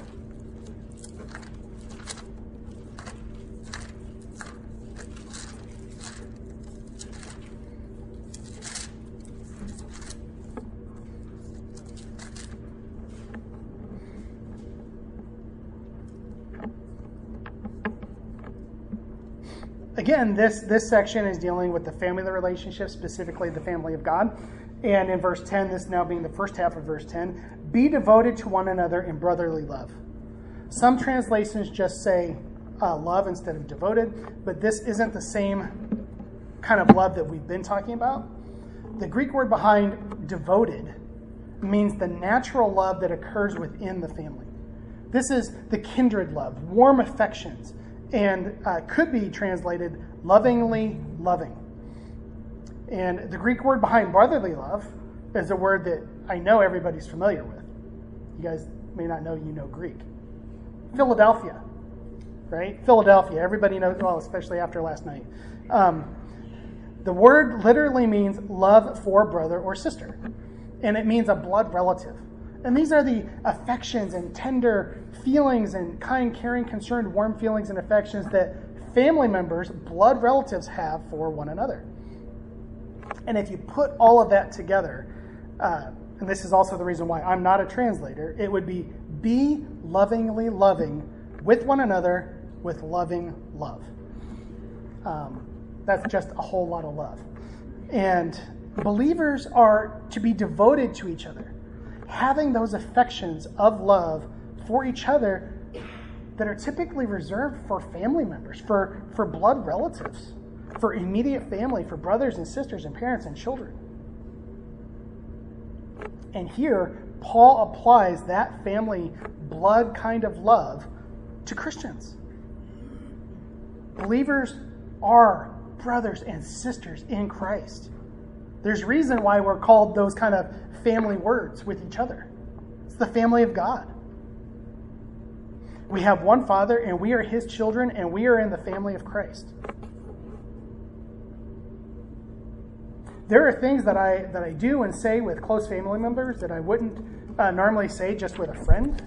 Again, this, this section is dealing with the family relationship, specifically the family of God. And in verse 10, this now being the first half of verse 10, be devoted to one another in brotherly love. Some translations just say uh, love instead of devoted, but this isn't the same kind of love that we've been talking about. The Greek word behind devoted means the natural love that occurs within the family. This is the kindred love, warm affections, and uh, could be translated lovingly loving. And the Greek word behind brotherly love is a word that I know everybody's familiar with. You guys may not know you know Greek. Philadelphia, right? Philadelphia. Everybody knows, well, especially after last night. Um, the word literally means love for brother or sister, and it means a blood relative. And these are the affections and tender feelings and kind, caring, concerned, warm feelings and affections that family members, blood relatives have for one another. And if you put all of that together, uh, and this is also the reason why I'm not a translator, it would be be lovingly loving with one another with loving love. Um, that's just a whole lot of love. And believers are to be devoted to each other having those affections of love for each other that are typically reserved for family members, for, for blood relatives, for immediate family, for brothers and sisters and parents and children. And here, Paul applies that family blood kind of love to Christians. Believers are brothers and sisters in Christ. There's reason why we're called those kind of family words with each other. It's the family of God. We have one Father, and we are His children, and we are in the family of Christ. There are things that I that I do and say with close family members that I wouldn't uh, normally say just with a friend.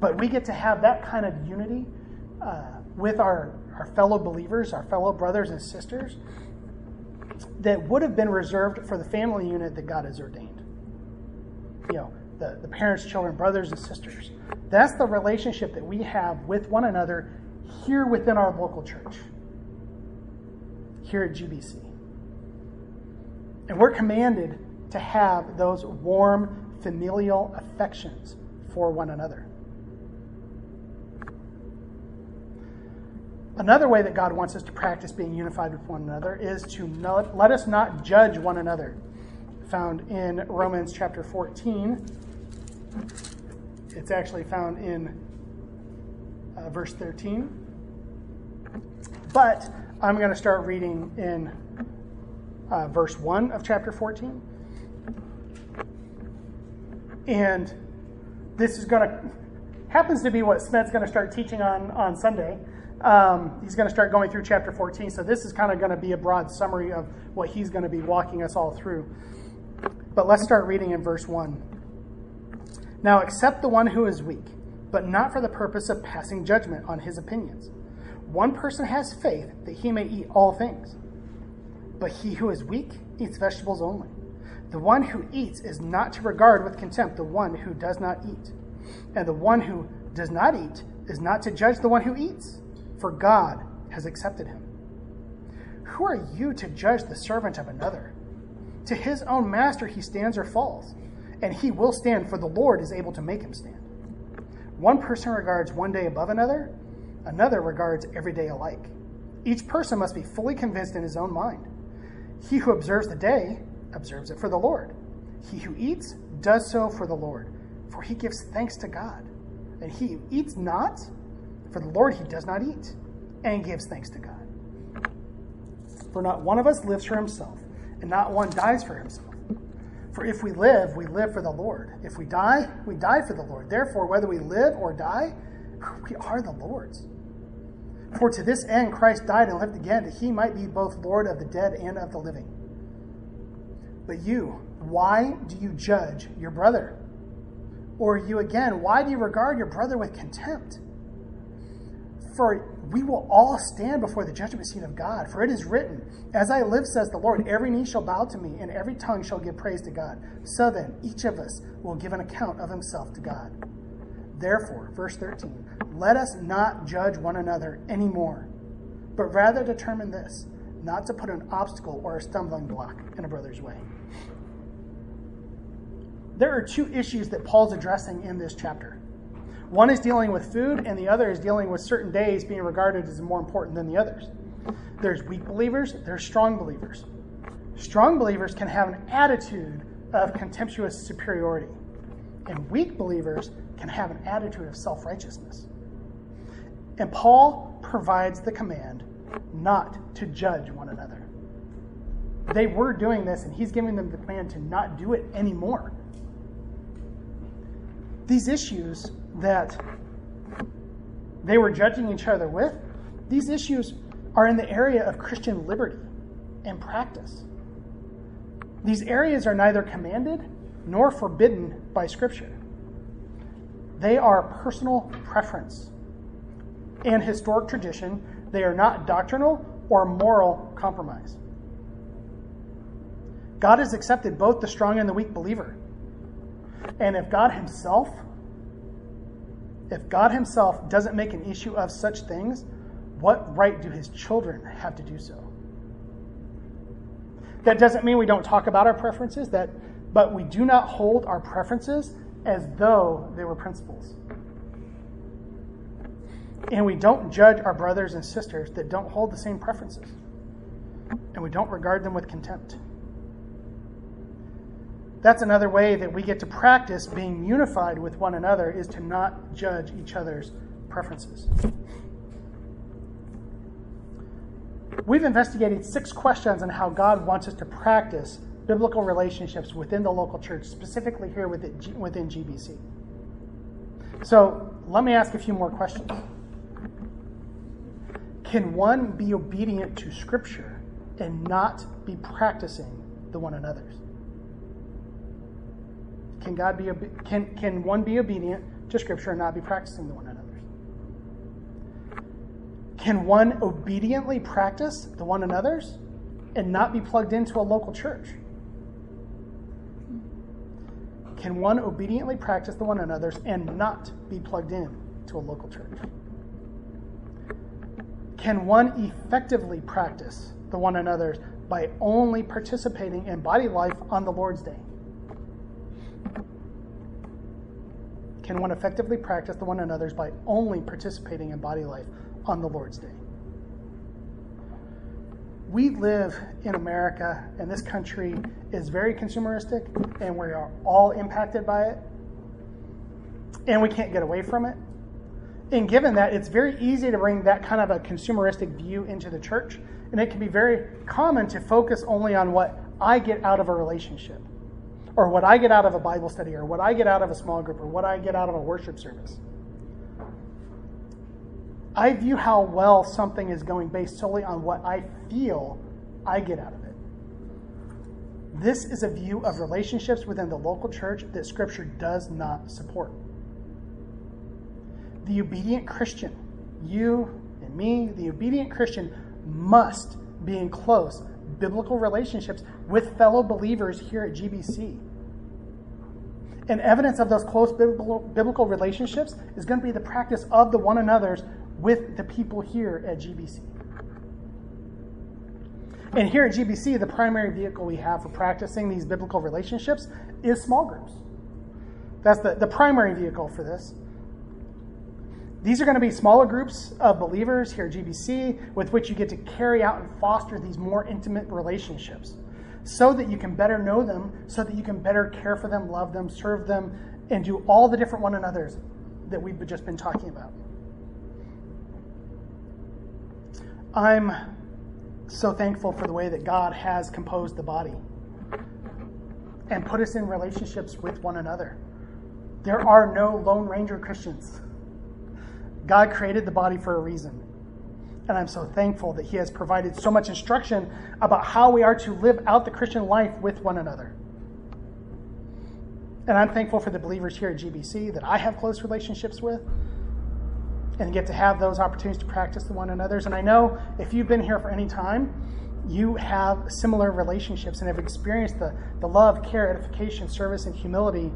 But we get to have that kind of unity uh, with our, our fellow believers, our fellow brothers and sisters, that would have been reserved for the family unit that God has ordained. You know, the, the parents, children, brothers, and sisters. That's the relationship that we have with one another here within our local church, here at GBC. And we're commanded to have those warm familial affections for one another. Another way that God wants us to practice being unified with one another is to not, let us not judge one another. Found in Romans chapter 14. It's actually found in uh, verse 13. But I'm going to start reading in uh, verse 1 of chapter 14. And this is going to, happens to be what Smith's going to start teaching on on Sunday. Um, he's going to start going through chapter 14. So this is kind of going to be a broad summary of what he's going to be walking us all through. But let's start reading in verse 1. Now accept the one who is weak, but not for the purpose of passing judgment on his opinions. One person has faith that he may eat all things, but he who is weak eats vegetables only. The one who eats is not to regard with contempt the one who does not eat, and the one who does not eat is not to judge the one who eats for God has accepted him. Who are you to judge the servant of another? To his own master he stands or falls, and he will stand, for the Lord is able to make him stand. One person regards one day above another, another regards every day alike. Each person must be fully convinced in his own mind. He who observes the day observes it for the Lord. He who eats does so for the Lord, for he gives thanks to God. And he who eats not for the Lord he does not eat, and gives thanks to God. For not one of us lives for himself, and not one dies for himself. For if we live, we live for the Lord. If we die, we die for the Lord. Therefore, whether we live or die, we are the Lord's. For to this end Christ died and lived again, that he might be both Lord of the dead and of the living. But you, why do you judge your brother? Or you again, why do you regard your brother with contempt? For we will all stand before the judgment seat of God. For it is written, As I live, says the Lord, every knee shall bow to me, and every tongue shall give praise to God. So then, each of us will give an account of himself to God. Therefore, verse 13, let us not judge one another anymore, but rather determine this not to put an obstacle or a stumbling block in a brother's way. There are two issues that Paul's addressing in this chapter. One is dealing with food, and the other is dealing with certain days being regarded as more important than the others. There's weak believers, there's strong believers. Strong believers can have an attitude of contemptuous superiority, and weak believers can have an attitude of self righteousness. And Paul provides the command not to judge one another. They were doing this, and he's giving them the command to not do it anymore. These issues that they were judging each other with, these issues are in the area of Christian liberty and practice. These areas are neither commanded nor forbidden by Scripture. They are personal preference and historic tradition. They are not doctrinal or moral compromise. God has accepted both the strong and the weak believer. And if God Himself if God Himself doesn't make an issue of such things, what right do His children have to do so? That doesn't mean we don't talk about our preferences, that, but we do not hold our preferences as though they were principles. And we don't judge our brothers and sisters that don't hold the same preferences. And we don't regard them with contempt. That's another way that we get to practice being unified with one another is to not judge each other's preferences. We've investigated six questions on how God wants us to practice biblical relationships within the local church, specifically here within, GBC. So let me ask a few more questions. Can one be obedient to Scripture and not be practicing the one another's? Can God be can can one be obedient to Scripture and not be practicing the one another's? Can one obediently practice the one another's and not be plugged into a local church? Can one obediently practice the one another's and not be plugged in to a local church? Can one effectively practice the one another's by only participating in body life on the Lord's Day? Can one effectively practice the one another's by only participating in body life on the Lord's Day? we live in America, and this country is very consumeristic, and we are all impacted by it, and we can't get away from it. And given that, it's very easy to bring that kind of a consumeristic view into the church, and it can be very common to focus only on what I get out of a relationship, or what I get out of a Bible study, or what I get out of a small group, or what I get out of a worship service. I view how well something is going based solely on what I feel I get out of it. This is a view of relationships within the local church that Scripture does not support. The obedient Christian, you and me, the obedient Christian must be in close biblical relationships with fellow believers here at GBC. And evidence of those close biblical, relationships is going to be the practice of the one another's with the people here at GBC. And here at GBC, the primary vehicle we have for practicing these biblical relationships is small groups. That's the, the primary vehicle for this. These are going to be smaller groups of believers here at GBC with which you get to carry out and foster these more intimate relationships so that you can better know them, so that you can better care for them, love them, serve them, and do all the different one another's that we've just been talking about. I'm so thankful for the way that God has composed the body and put us in relationships with one another. There are no Lone Ranger Christians. God created the body for a reason. And I'm so thankful that He has provided so much instruction about how we are to live out the Christian life with one another. And I'm thankful for the believers here at GBC that I have close relationships with and get to have those opportunities to practice with one another's. And I know if you've been here for any time, you have similar relationships and have experienced the, the love, care, edification, service, and humility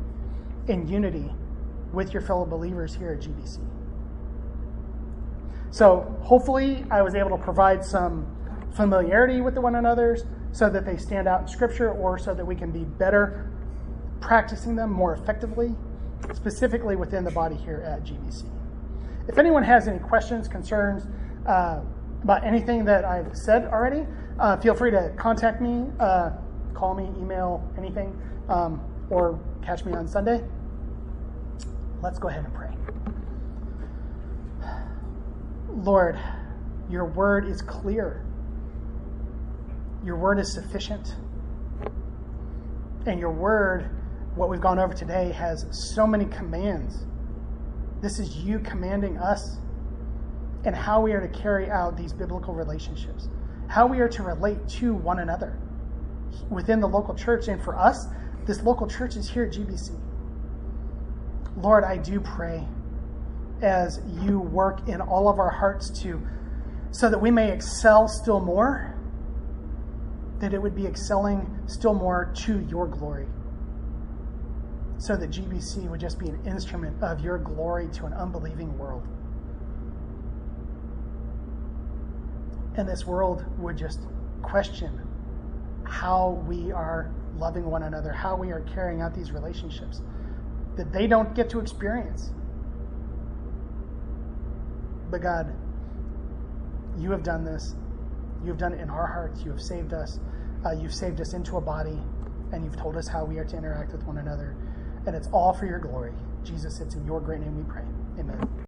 and unity with your fellow believers here at GBC. So hopefully I was able to provide some familiarity with the one another's so that they stand out in Scripture or so that we can be better practicing them more effectively, specifically within the body here at GBC. If anyone has any questions, concerns uh, about anything that I've said already, uh, feel free to contact me, uh, call me, email, anything, um, or catch me on Sunday. Let's go ahead and pray. Lord, your word is clear. Your word is sufficient. And your word, what we've gone over today, has so many commands this is you commanding us and how we are to carry out these biblical relationships, how we are to relate to one another within the local church. And for us, this local church is here at GBC. Lord, I do pray as you work in all of our hearts to so that we may excel still more, that it would be excelling still more to your glory so that GBC would just be an instrument of your glory to an unbelieving world. And this world would just question how we are loving one another, how we are carrying out these relationships that they don't get to experience. But God, you have done this. You have done it in our hearts. You have saved us. Uh, you've saved us into a body, and you've told us how we are to interact with one another. And it's all for your glory. Jesus, it's in your great name we pray. Amen.